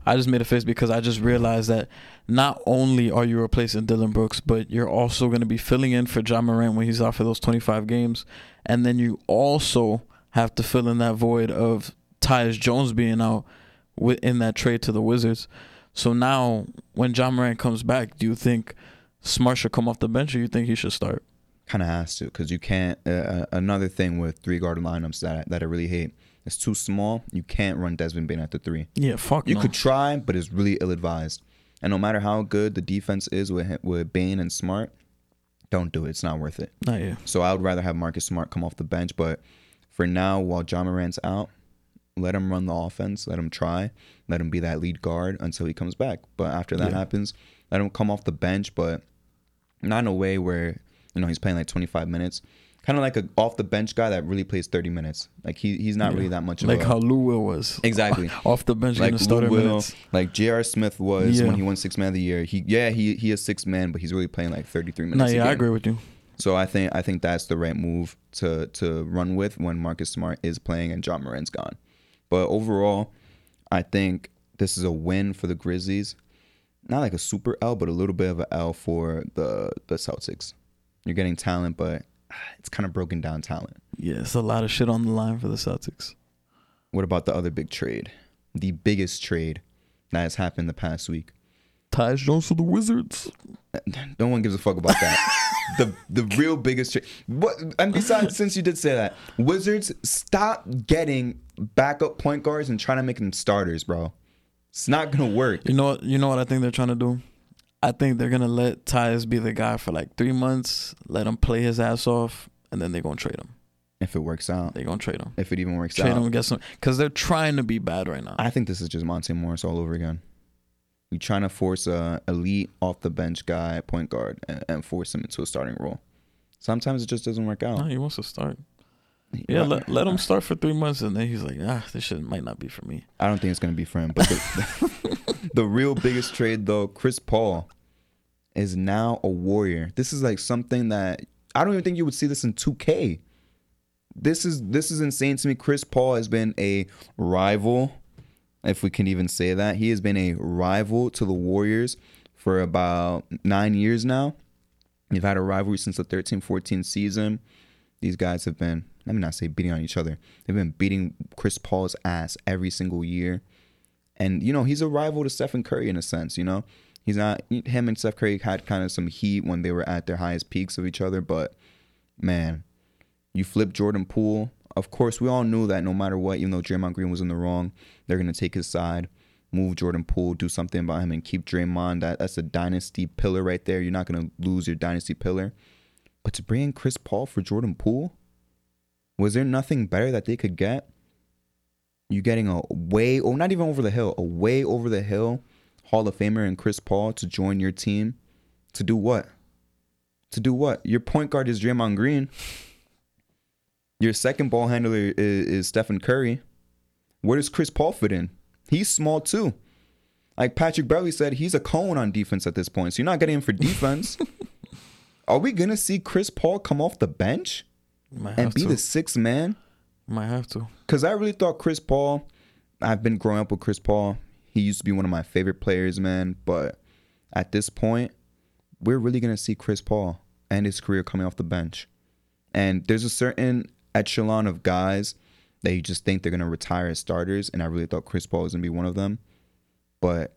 B: I just made a face because I just realized that not only are you replacing Dillon Brooks, but you're also going to be filling in for Ja Morant when he's out for those 25 games, and then you also have to fill in that void of Tyus Jones being out in that trade to the Wizards. So now, when Ja Morant comes back, do you think Smart should come off the bench, or you think he should start?
A: kind of has to because you can't. Uh, uh, another thing with three guard lineups that that I really hate. It's too small. You can't run Desmond Bane at the three.
B: Yeah, fuck.
A: You
B: no.
A: could try, but it's really ill advised. And no matter how good the defense is with with Bane and Smart, don't do it. It's not worth it.
B: Not yeah.
A: So I would rather have Marcus Smart come off the bench. But for now, while Ja Morant's out, let him run the offense. Let him try. Let him be that lead guard until he comes back. But after that
B: Yeah.
A: happens, let him come off the bench, but not in a way where you know he's playing like 25 minutes. Kind of like a off the bench guy that really plays 30 minutes. Like he he's not
B: Yeah.
A: really that much of
B: like
A: a
B: how Lou Will was
A: exactly
B: off the bench
A: like Lou Will,
B: minutes.
A: like J.R. Smith was
B: Yeah.
A: when he won six man of the year. He yeah he he is six man, but he's really playing like 33 minutes.
B: No, yeah, I agree with you.
A: So I think I think that's the right move to to run with when Marcus Smart is playing and Ja Morant's gone. But overall, I think this is a win for the Grizzlies. Not like a super L, but a little bit of an L for the the Celtics. You're getting talent, but it's kind of broken down talent.
B: Yeah, it's a lot of shit on the line for the Celtics.
A: What about the other big trade? The biggest trade that has happened the past week.
B: Tyus Jones to the Wizards.
A: No one gives a fuck about that. the the real biggest trade. What? And besides, since you did say that, Wizards stop getting backup point guards and trying to make them starters, bro. It's not gonna work.
B: You know what? You know what I think they're trying to do. I think they're gonna let Tyus be the guy for like three months, let him play his ass off, and then they're gonna trade him.
A: If it works out,
B: They're gonna trade him.
A: if it even works
B: Trade
A: out,
B: him get some because they're trying to be bad right now.
A: I think this is just Monte Morris all over again. You're trying to force a elite off the bench guy point guard and, and force him into a starting role. Sometimes it just doesn't work out.
B: no, he wants to start. Yeah, let, let him start for three months, and then he's like, ah, this shit might not be for me.
A: I don't think it's gonna be for him. But the, the real biggest trade though, Chris Paul is now a warrior. This is like something that I don't even think you would see this in 2K. This is this is insane to me. Chris Paul has been a rival, if we can even say that. He has been a rival to the Warriors for about nine years now. They've had a rivalry since the 13-14 season. These guys have been, let me not say beating on each other. They've been beating Chris Paul's ass every single year. And, you know, he's a rival to Stephen Curry in a sense, you know? He's not, him and Steph Curry had kind of some heat when they were at their highest peaks of each other. But, man, you flip Jordan Poole. Of course, we all knew that no matter what, even though Draymond Green was in the wrong, they're going to take his side, move Jordan Poole, do something about him, and keep Draymond. That, that's a dynasty pillar right there. You're not going to lose your dynasty pillar. But to bring in Chris Paul for Jordan Poole, was there nothing better that they could get? You getting a way, or not even over the hill, a way over the hill Hall of Famer and Chris Paul to join your team to do what? To do what? Your point guard is Draymond Green. Your second ball handler is, is Stephen Curry. Where does Chris Paul fit in? He's small too. Like Patrick Beverley said, he's a cone on defense at this point. So you're not getting him for defense. Are we gonna see Chris Paul come off the bench
B: Might
A: and be
B: to.
A: the sixth man?
B: Might have to.
A: Because I really thought Chris Paul, I've been growing up with Chris Paul. He used to be one of my favorite players, man. But at this point, we're really going to see Chris Paul and his career coming off the bench. And there's a certain echelon of guys that you just think they're going to retire as starters. And I really thought Chris Paul was going to be one of them. But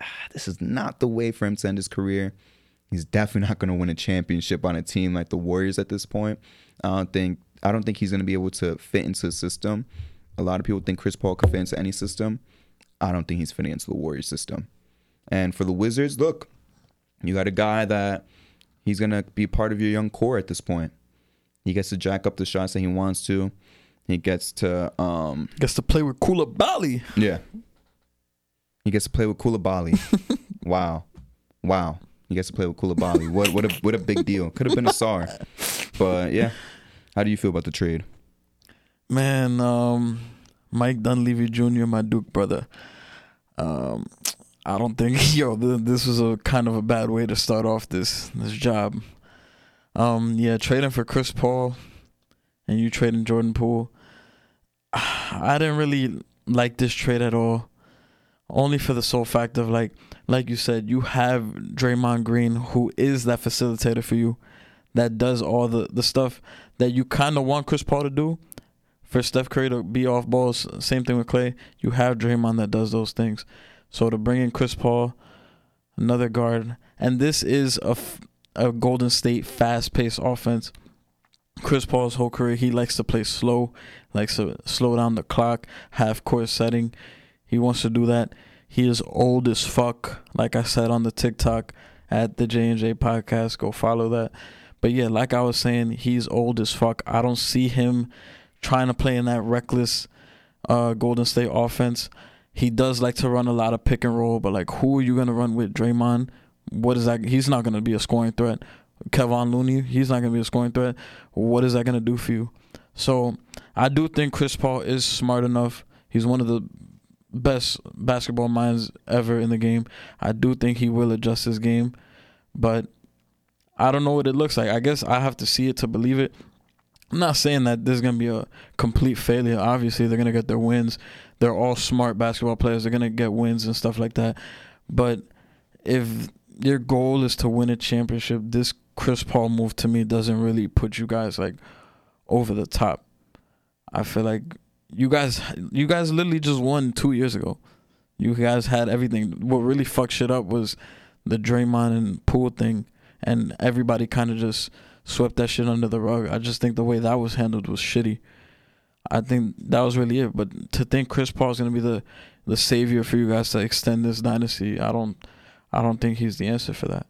A: ah, this is not the way for him to end his career. He's definitely not going to win a championship on a team like the Warriors at this point. I don't think I don't think he's going to be able to fit into the system. A lot of people think Chris Paul could fit into any system. I don't think he's fitting into the Warriors system. And for the Wizards, look, you got a guy that he's going to be part of your young core at this point. He gets to jack up the shots that he wants to. He gets to um
B: Gets to play with Coulibaly.
A: yeah. He gets to play with Coulibaly. wow. Wow. He gets to play with Coulibaly. What what a what a big deal. Could have been a star. But yeah. How do you feel about the trade?
B: Man, um, Mike Dunleavy Jr., my Duke brother. Um, I don't think yo th- this was a kind of a bad way to start off this this job. Um, yeah, trading for Chris Paul, and you trading Jordan Poole. I didn't really like this trade at all. Only for the sole fact of like, like you said, you have Draymond Green, who is that facilitator for you, that does all the the stuff that you kind of want Chris Paul to do. For Steph Curry to be off balls, same thing with Klay. You have Draymond that does those things. So to bring in Chris Paul, another guard, and this is a, f- a Golden State fast paced offense. Chris Paul's whole career, he likes to play slow, likes to slow down the clock, half court setting. He wants to do that. He is old as fuck, like I said on the TikTok at the J and J podcast. Go follow that. But yeah, like I was saying, he's old as fuck. I don't see him trying to play in that reckless uh, Golden State offense. He does like to run a lot of pick and roll, but like, who are you gonna run with? Draymond? What is that? He's not gonna be a scoring threat. Kevon Looney? He's not gonna be a scoring threat. What is that gonna do for you? So I do think Chris Paul is smart enough. He's one of the best basketball minds ever in the game. I do think he will adjust his game, but I don't know what it looks like. I guess I have to see it to believe it. I'm not saying that this is gonna be a complete failure. Obviously, they're gonna get their wins. They're all smart basketball players. They're gonna get wins and stuff like that. But if your goal is to win a championship, this Chris Paul move to me doesn't really put you guys like over the top. I feel like you guys, you guys literally just won two years ago. You guys had everything. What really fucked shit up was the Draymond and Poole thing, and everybody kind of just swept that shit under the rug. I just think the way that was handled was shitty. I think that was really it. But to think Chris Paul's gonna be the the savior for you guys to extend this dynasty, I don't, I don't think he's the answer for that.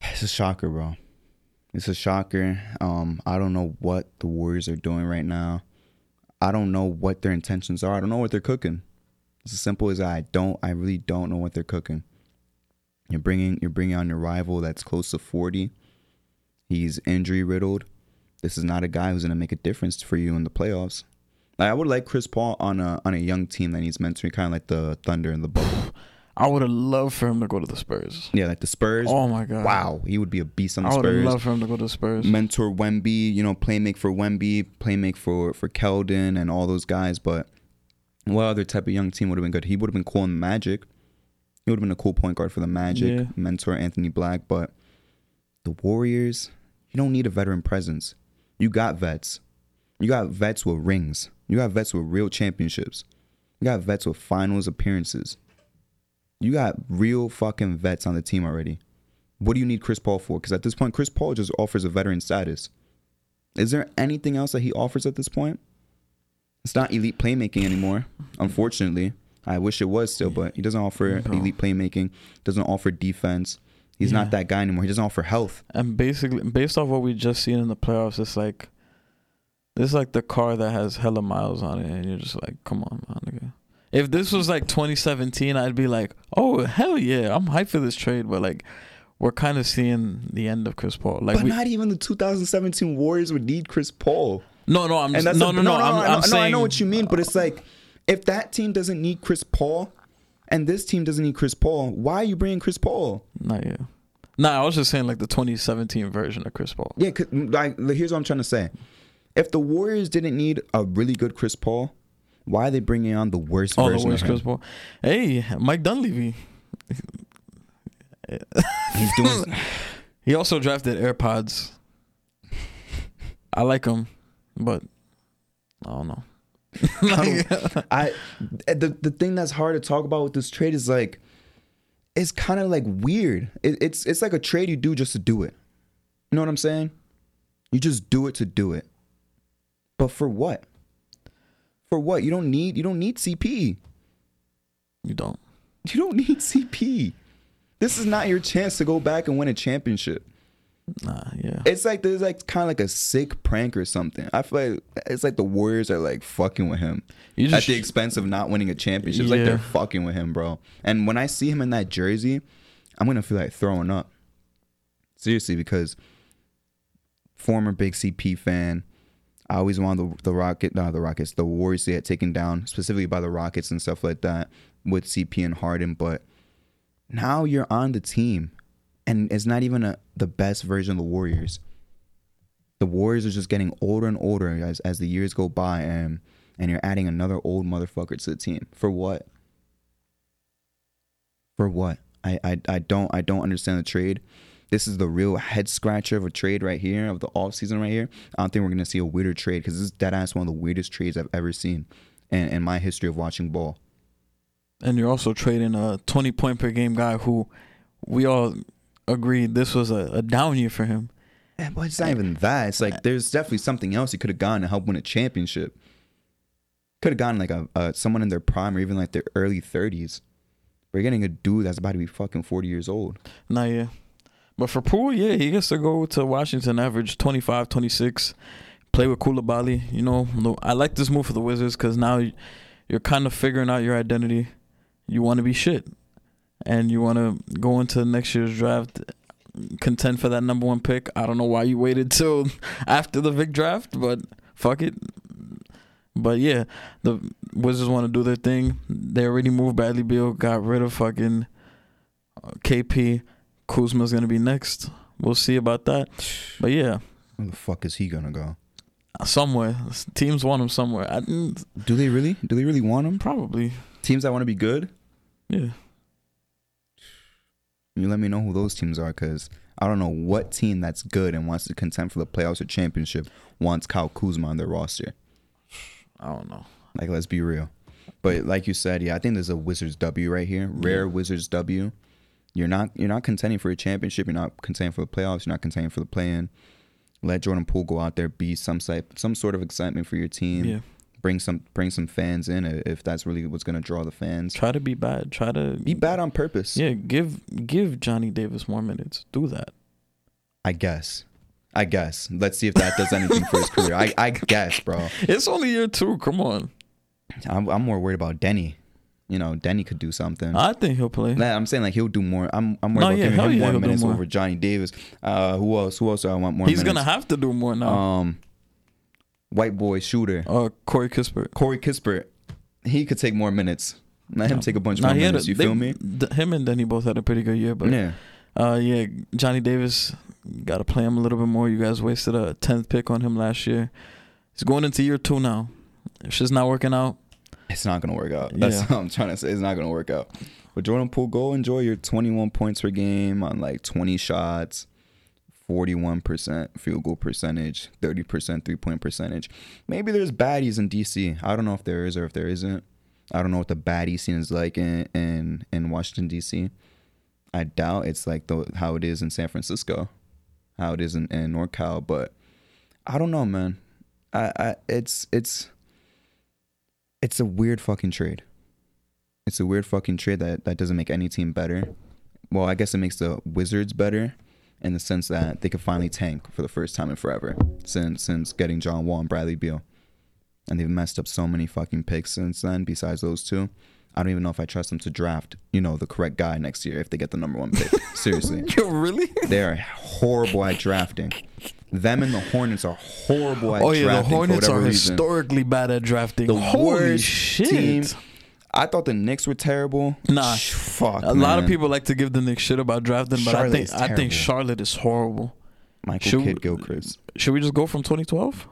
A: It's a shocker, bro. It's a shocker. Um, I don't know what the Warriors are doing right now. I don't know what their intentions are. I don't know what they're cooking. It's as simple as. I don't. I really don't know what they're cooking. You're bringing you're bringing on your rival that's close to 40. He's injury riddled. This is not a guy who's gonna make a difference for you in the playoffs. Like, I would like Chris Paul on a on a young team that needs mentoring, kind of like the Thunder and the Bucks.
B: I would have loved for him to go to the Spurs.
A: Yeah, like the Spurs.
B: Oh my god!
A: Wow, he would be a beast on the Spurs.
B: I would have loved for him to go to the Spurs.
A: mentor Wemby, you know, playmake for Wemby, playmake for for Keldon and all those guys. But what other type of young team would have been good? He would have been cool in the Magic. He would have been a cool point guard for the Magic,
B: Yeah.
A: mentor Anthony Black. But the Warriors, you don't need a veteran presence. You got vets. You got vets with rings. You got vets with real championships. You got vets with finals appearances. You got real fucking vets on the team already. What do you need Chris Paul for? Because at this point, Chris Paul just offers a veteran status. Is there anything else that he offers at this point? It's not elite playmaking anymore, unfortunately. I wish it was still, but he doesn't offer elite playmaking, doesn't offer defense. He's
B: Yeah.
A: not that guy anymore. He doesn't offer health.
B: And basically, based off what we just seen in the playoffs, it's like this is like the car that has hella miles on it, and you're just like, come on, man. Nigga. If this was like 2017, I'd be like, oh hell yeah, I'm hyped for this trade. But like, we're kind of seeing the end of Chris Paul. Like,
A: but
B: we,
A: not even the 2017 Warriors would need Chris Paul.
B: no, no, I'm
A: that's
B: no,
A: a-
B: no, no, I'm,
A: I know,
B: I'm
A: no,
B: saying
A: I know what you mean, but it's like if that team doesn't need Chris Paul, and this team doesn't need Chris Paul, why are you bringing Chris Paul?
B: Not yeah. Nah, I was just saying like the 2017 version of Chris Paul.
A: Yeah, 'cause, like here's what I'm trying to say: if the Warriors didn't need a really good Chris Paul, why are they bringing on the worst
B: Oh, the worst
A: him?
B: Chris Paul. Hey, Mike Dunleavy.
A: He's doing.
B: He also drafted AirPods. I like them, but I don't know. Like,
A: I eh, the the thing that's hard to talk about with this trade is like it's kind of like weird. It, it's it's like a trade you do just to do it. You know what I'm saying? You just do it to do it. But for what? For what? You don't need you don't need CP.
B: you don't.
A: You don't need CP. This is not your chance to go back and win a championship.
B: Nah, yeah.
A: It's like there's like kind of like a sick prank or something. I feel like it's like the Warriors are like fucking with him
B: You
A: at
B: just
A: the expense of not winning a championship. It's like they're fucking with him, bro. And when I see him in that jersey, I'm gonna feel like throwing up. Seriously, because former big CP fan, I always wanted the, the Rocket, not the Rockets, the Warriors to get taken down, specifically by the Rockets and stuff like that with CP and Harden. But now you're on the team, and it's not even a, the best version of the Warriors. The Warriors are just getting older and older as, as the years go by, and and you're adding another old motherfucker to the team for what? For what? I, I I don't I don't understand the trade. This is the real head scratcher of a trade right here of the off season right here. I don't think we're gonna see a weirder trade because this is dead ass one of the weirdest trades I've ever seen, in, in my history of watching ball.
B: and you're also trading a 20 point per game guy who we all agreed this was a, a down year for him.
A: Yeah, but it's not even that. It's like there's definitely something else he could have gotten to help win a championship. Could have gotten like a, a someone in their prime or even like their early thirties. We're getting a dude that's about to be fucking forty years old.
B: Nah, yeah. But for Poole, yeah, he gets to go to Washington, average 25, 26, play with Coulibaly. You know, I like this move for the Wizards because now you- you're kind of figuring out your identity. You want to be shit. And you want to go into next year's draft, contend for that number one pick. I don't know why you waited till after the Vic draft, but fuck it. But yeah, the Wizards want to do their thing. They already moved Bradley Beal, got rid of fucking uh, KP. Kuzma's gonna be next. We'll see about that. But yeah,
A: Where the fuck is he gonna go?
B: somewhere teams want him somewhere. I,
A: Do they really? Do they really want him?
B: probably,
A: Teams that want to be good?
B: yeah.
A: You let me know who those teams are, cause I don't know what team that's good and wants to contend for the playoffs or championship wants Kyle Kuzma on their roster.
B: I don't know.
A: Like, let's be real. But like you said, yeah, I think there's a Wizards W right here. Rare Wizards W. You're not you're not contending for a championship. You're not contending for the playoffs. You're not contending for the play-in. Let Jordan Poole go out there, be some type, some sort of excitement for your team.
B: Yeah,
A: Bring some bring some fans in if that's really what's gonna draw the fans.
B: try to be bad. Try to
A: Be bad on purpose.
B: Yeah, give give Johnny Davis more minutes. Do that.
A: I guess. I guess. Let's see if that does anything for his career. I, I guess, bro.
B: It's only year two. Come on.
A: I'm, I'm more worried about Deni. You know, Deni could do something.
B: I think he'll play.
A: Nah, I'm saying like he'll do more. I'm I'm
B: No,
A: worried
B: yeah,
A: about
B: hell
A: giving him
B: yeah,
A: more minutes
B: more.
A: over Johnny Davis. Uh, who else? Who else do I want more?
B: He's
A: minutes?
B: gonna have to do more now.
A: um, white boy shooter
B: uh, Corey Kispert.
A: Corey Kispert. He could take more minutes. Let him take a bunch
B: Nah,
A: more minutes.
B: a-
A: you
B: they-
A: feel me?
B: th- him and Deni both had a pretty good year, but
A: Yeah.
B: Uh, yeah, Johnny Davis, got to play him a little bit more. You guys wasted a tenth pick on him last year. He's going into year two now. If shit's not working out,
A: It's not gonna work out. That's
B: Yeah.
A: what I'm trying to say. It's not gonna work out. But Jordan Poole, go enjoy your 21 points per game on like 20 shots, 41% field goal percentage, 30% three point percentage. Maybe there's baddies in DC. I don't know if there is or if there isn't. I don't know what the baddie scene is like in in, in Washington DC. I doubt it's like the how it is in San Francisco, how it is in, in NorCal. But I don't know, man. I, I it's it's it's a weird fucking trade. It's a weird fucking trade that, that doesn't make any team better. Well, I guess it makes the Wizards better in the sense that they could finally tank for the first time in forever since since getting John Wall and Bradley Beal. And they've messed up so many fucking picks since then, besides those two. I don't even know if I trust them to draft, you know, the correct guy next year if they get the number one pick. Seriously.
B: Really?
A: They are horrible at drafting. Them and the Hornets are horrible at drafting.
B: oh yeah, the
A: drafting for
B: Hornets are
A: reason.
B: historically bad at drafting.
A: The
B: Holy
A: worst
B: shit!
A: team. I thought the Knicks were terrible.
B: Nah.
A: Fuck.
B: A lot of people like to give the Knicks shit about drafting, but
A: Charlotte
B: I think I think. Charlotte is horrible.
A: Michael
B: Should-
A: Kidd Gilchrist.
B: Should we just go from 2012?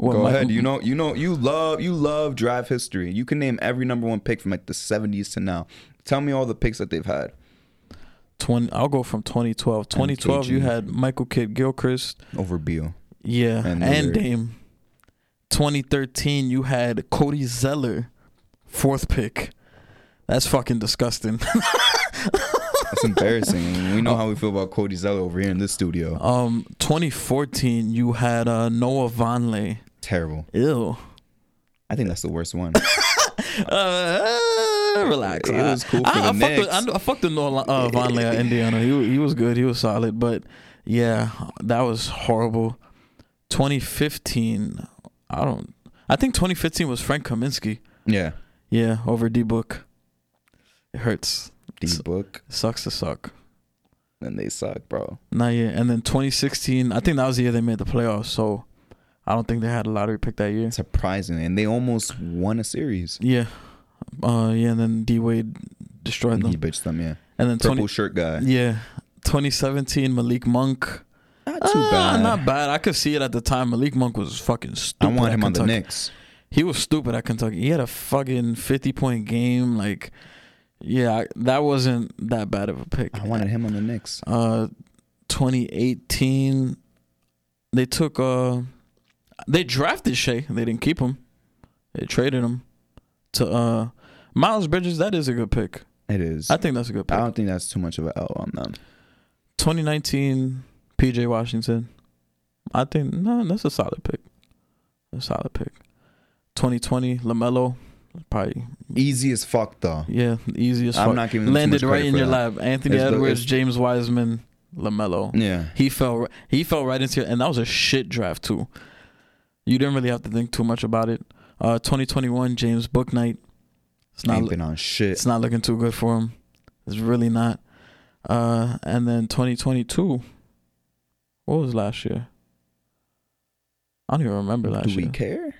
A: Go
B: Mike-
A: ahead. You know, you know, you love, you love draft history. You can name every number one pick from like the '70s to now. Tell me all the picks that they've had
B: 20. I'll go from 2012. 2012, you had Michael Kidd Gilchrist,
A: over Beal.
B: yeah,
A: And
B: and, Dame. 2013, you had Cody Zeller, fourth pick. That's fucking disgusting.
A: That's embarrassing. we know how we feel about Cody Zeller over here in this studio.
B: Um, 2014, you had uh, Noah Vonleh.
A: Terrible.
B: Ew.
A: I think that's the worst one.
B: Uh, relax.
A: It was cool for
B: I,
A: the
B: I, fucked with,
A: Knicks.
B: I, I fucked with Noah uh, at Indiana. He he was good. He was solid. But yeah, that was horrible. 2015. I don't. I think 2015 was Frank Kaminsky.
A: Yeah.
B: Yeah, over D Book. It hurts.
A: D book.
B: Sucks to suck.
A: And they suck, bro.
B: Not yet. And then 2016. I think that was the year they made the playoffs. So I don't think they had a lottery pick that year.
A: Surprisingly. And they almost won a series.
B: Yeah. Uh yeah, and then D Wade destroyed
A: He
B: them.
A: bitched them, yeah.
B: And then
A: Purple
B: 20
A: shirt guy.
B: Yeah. 2017 Malik Monk.
A: Not too
B: Ah,
A: bad.
B: Not bad. I could see it at the time. Malik Monk was fucking
A: I
B: stupid.
A: want
B: at
A: him on the. Knicks.
B: He was stupid at Kentucky. He had a fucking 50 point game. Like, yeah, that wasn't that bad of a pick.
A: I wanted him on the Knicks.
B: Uh, 2018, they took uh, they drafted Shai. They didn't keep him. They traded him to uh, Miles Bridges. That is a good pick.
A: It is.
B: I think that's a good pick.
A: I don't think that's too much of an L on them.
B: 2019, PJ Washington. I think no, that's a solid pick. A solid pick. 2020, LaMelo. Probably
A: Easy as fuck though.
B: yeah, easy easiest.
A: I'm not giving
B: landed right in your
A: that.
B: lap. Anthony
A: It's
B: Edwards,
A: it's-
B: James Wiseman, LaMelo.
A: Yeah.
B: He fell. He fell right into it, and that was a shit draft too. You didn't really have to think too much about it. Uh, 2021, James Bouknight. It's not.
A: Ain't been on shit.
B: It's not looking too good for him. It's really not. Uh, and then 2022. What was last year? I don't even remember last year.
A: Do we care?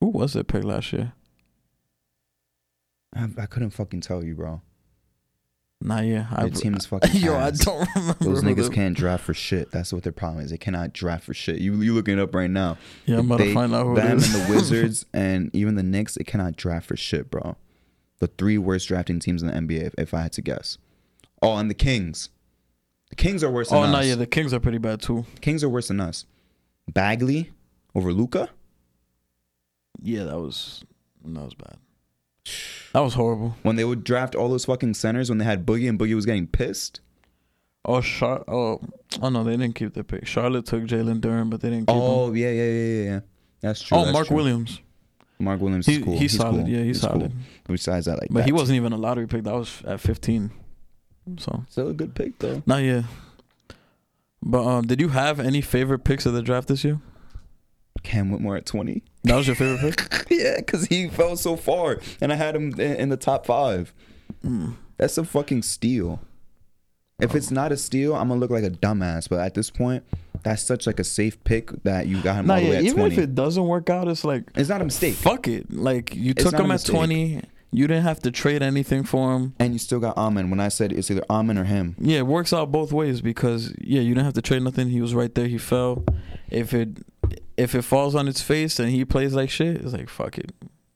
B: Who was it picked last year?
A: I, I couldn't fucking tell you, bro.
B: Nah, yeah. I,
A: Your team is fucking
B: yo, I don't remember.
A: Those niggas
B: the-
A: can't draft for shit. That's what their problem is. They cannot draft for shit. You you looking it up right now.
B: Yeah, I'm about
A: They-
B: to find out who
A: Them
B: it
A: and the Wizards and even the Knicks, they cannot draft for shit, bro. The three worst drafting teams in the NBA, if, if I had to guess. Oh, and the Kings. The Kings are worse oh, than
B: oh
A: us.
B: no, yeah, the Kings are pretty bad too.
A: Kings are worse than us. Bagley over Luka.
B: Yeah, that was that was bad. That was horrible.
A: When they would draft all those fucking centers when they had Boogie and Boogie was getting pissed.
B: Oh, Char- oh, oh no, they didn't keep their pick. Charlotte took Jalen Duren, but they didn't keep him.
A: Oh yeah, yeah, yeah, yeah, yeah. That's true.
B: Oh,
A: that's
B: Mark
A: true.
B: Williams.
A: Mark Williams
B: He,
A: is cool.
B: He's, solid.
A: cool.
B: Yeah, he's,
A: cool.
B: solid.
A: Besides that, like,
B: But he wasn't even a lottery pick. That was at 15. So
A: still a good pick though.
B: not yet. But um, did you have any favorite picks of the draft this year?
A: Cam Whitmore at twenty.
B: That was your favorite pick.
A: yeah, because he fell so far, and I had him in, the top five.
B: Mm.
A: That's a fucking steal. If it's not a steal, I'm gonna look like a dumbass. But at this point, that's such like a safe pick that you got him
B: Nah,
A: all the
B: yeah.
A: way at
B: Even
A: 20.
B: if it doesn't work out, it's like
A: it's not a mistake,
B: fuck it. Like you
A: It's
B: took him at 20. You didn't have to trade anything for him.
A: and you still got Amen. When I said it's either Amen or him,
B: Yeah, it works out both ways because yeah, you didn't have to trade nothing. He was right there. He fell. If it if it falls on its face and he plays like shit, it's like fuck it.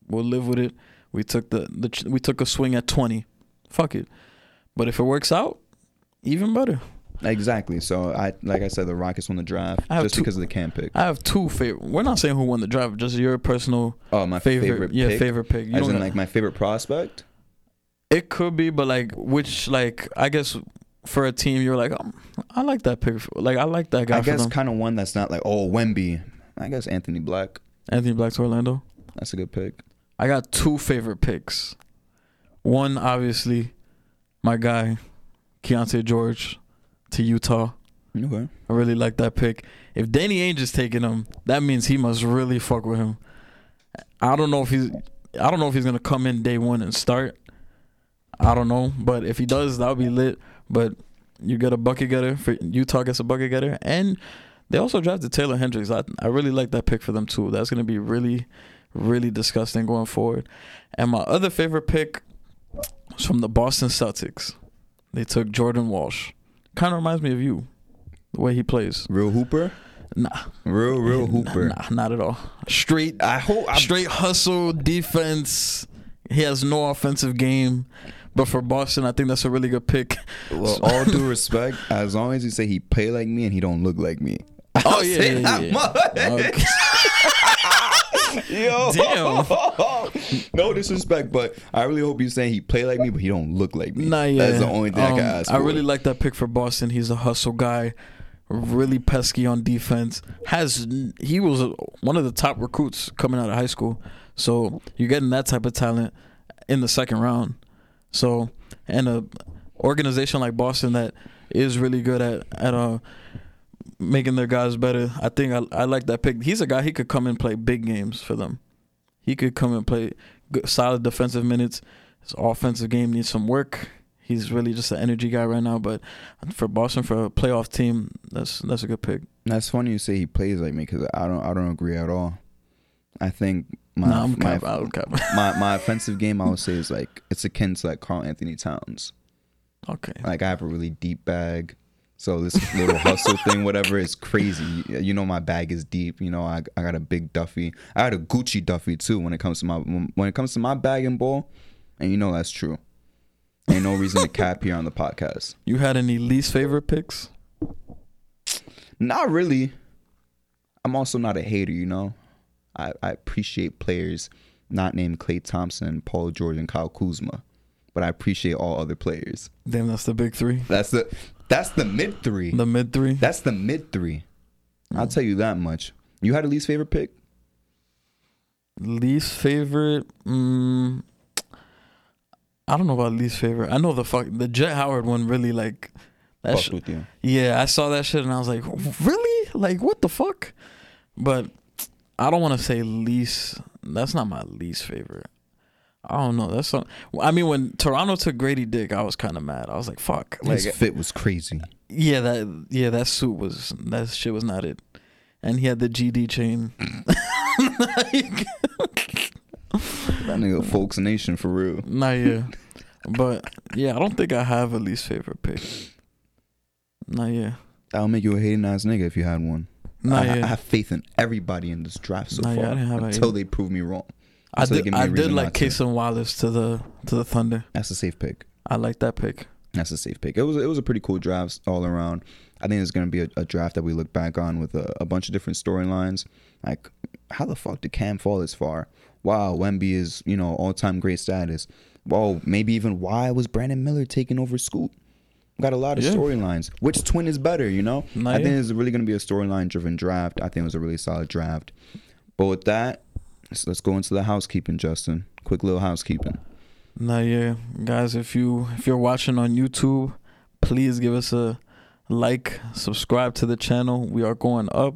B: We'll live with it. We took the, the we took a swing at twenty. Fuck it. But if it works out, even better.
A: exactly. So I, like I said, the Rockets won the draft
B: I have
A: just
B: two-
A: because of the Cam pick.
B: I have two favorite. We're not saying who won the draft, just your personal
A: Oh, my
B: favorite.
A: favorite,
B: yeah,
A: pick,
B: favorite pick. You
A: as in
B: got-
A: like my favorite prospect.
B: it could be, but like which like I guess for a team you're like um, I like that pick. Like I like that guy.
A: I guess kind of one that's not like oh Wemby. I guess Anthony Black.
B: Anthony Black to Orlando.
A: That's a good pick.
B: I got two favorite picks. One, obviously, my guy, Keyonte George to Utah.
A: Okay.
B: I really like that pick. If Danny Ainge is taking him, that means he must really fuck with him. I don't know if he's I don't know if he's gonna come in day one and start. I don't know. But if he does, that'll be lit. But you get a bucket getter for Utah gets a bucket getter. And they also drafted Taylor Hendricks. I I really like that pick for them too. That's gonna be really, really disgusting going forward. And my other favorite pick was from the Boston Celtics. They took Jordan Walsh. Kind of reminds me of you, the way he plays.
A: Real hooper.
B: Nah,
A: Real real hooper.
B: Nah, not at all. Straight,
A: I hope.
B: Straight hustle defense. He has no offensive game. But for Boston, I think that's a really good pick.
A: well, all due respect, as long as you say he play like me and he don't look like me.
B: Oh
A: I'll
B: yeah,
A: say
B: yeah,
A: that
B: yeah.
A: much.
B: Okay.
A: Yo,
B: Damn.
A: no disrespect, but I really hope you're saying he play like me, but he don't look like me.
B: Nah, yeah.
A: That's the only thing I
B: Um,
A: can ask.
B: I
A: for.
B: really like that pick for Boston. He's a hustle guy, really pesky on defense. Has he was one of the top recruits coming out of high school. So you're getting that type of talent in the second round. So and a organization like Boston that is really good at at uh making their guys better. I think I I like that pick. He's a guy he could come and play big games for them. He could come and play good, solid defensive minutes. His offensive game needs some work. He's really just an energy guy right now. But for Boston, for a playoff team, that's that's a good pick.
A: That's funny you say he plays like me because I don't. I don't agree at all. I think my
B: nah,
A: my,
B: cap. I'm cap.
A: my my offensive game I would say is like it's akin to like Karl-Anthony Towns.
B: okay.
A: Like I have a really deep bag. So this little hustle thing, whatever, is crazy. You know, my bag is deep. You know, I, I got a big Duffy. I got a Gucci Duffy too. When it comes to my when it comes to my bag and ball, and you know that's true. Ain't no reason to cap here on the podcast.
B: You had any least favorite picks?
A: Not really. I'm also not a hater. You know, I, I appreciate players not named Klay Thompson, Paul George, and Kyle Kuzma, but I appreciate all other players.
B: Damn, that's the big three.
A: That's the that's the mid three.
B: The mid three.
A: That's the mid three. I'll tell you that much. You had a least favorite pick?
B: Least favorite. Mm, I don't know about least favorite. I know the fuck the Jett Howard one really like that. Sh-
A: with you.
B: yeah, I saw that shit and I was like, really? Like what the fuck? But I don't want to say least. That's not my least favorite. I don't know. That's I mean, when Toronto took Gradey Dick, I was kind of mad. I was like, "Fuck!" Like,
A: His fit was crazy.
B: yeah, that yeah, that suit was that shit was not it. And he had the GD chain. like,
A: That nigga Folks Nation for real.
B: Not yeah. But yeah, I don't think I have a least favorite pick. Not yeah.
A: That'll make you a hating ass nigga if you had one.
B: Not
A: I, I have faith in everybody in this draft so
B: Nah, yeah,
A: far
B: have
A: until they prove me wrong.
B: I
A: So
B: did.
A: give me a
B: I did like
A: not to.
B: Kason Wallace to the to the Thunder.
A: That's a safe pick.
B: I like that pick.
A: That's a safe pick. It was it was a pretty cool draft all around. I think it's gonna be a, a draft that we look back on with a, a bunch of different storylines. Like, how the fuck did Cam fall this far? Wow, Wemby is you know all time great status. Well, maybe even why was Brandon Miller taking over Scoot? Got a lot of
B: Yeah.
A: storylines. Which twin is better? You know,
B: Nah,
A: I think it's really gonna be a storyline driven draft. I think it was a really solid draft. But with that, let's, let's go into the housekeeping, Justin. Quick little housekeeping.
B: Now, yeah, guys. If you if you're watching on YouTube, please give us a like, subscribe to the channel. We are going up.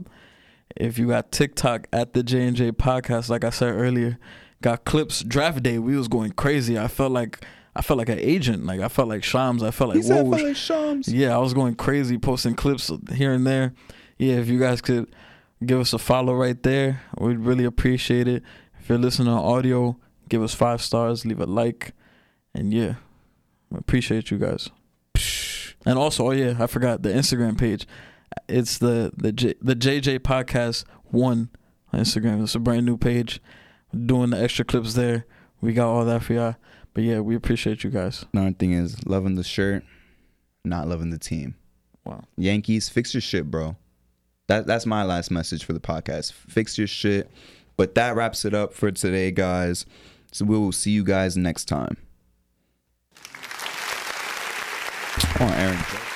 B: If you got TikTok at the J and J Podcast, like I said earlier, got clips. Draft day, we was going crazy. I felt like I felt like an agent. Like I felt like Shams. I felt like
A: He said,
B: whoa.
A: "I feel like Shams."
B: Yeah, I was going crazy posting clips here and there. Yeah, if you guys could give us a follow right there, we'd really appreciate it. If you're listening on audio, give us five stars, leave a like, and yeah, we appreciate you guys. And also, oh yeah, I forgot the Instagram page. It's the the J, the JJ Podcast One on Instagram. It's a brand new page. Doing the extra clips there. We got all that for y'all. But yeah, we appreciate you guys.
A: Another thing is loving the shirt, not loving the team.
B: Wow.
A: Yankees, fix your shit, bro. That that's my last message for the podcast. Fix your shit. But that wraps it up for today, guys. So we will see you guys next time. Come on, Aaron.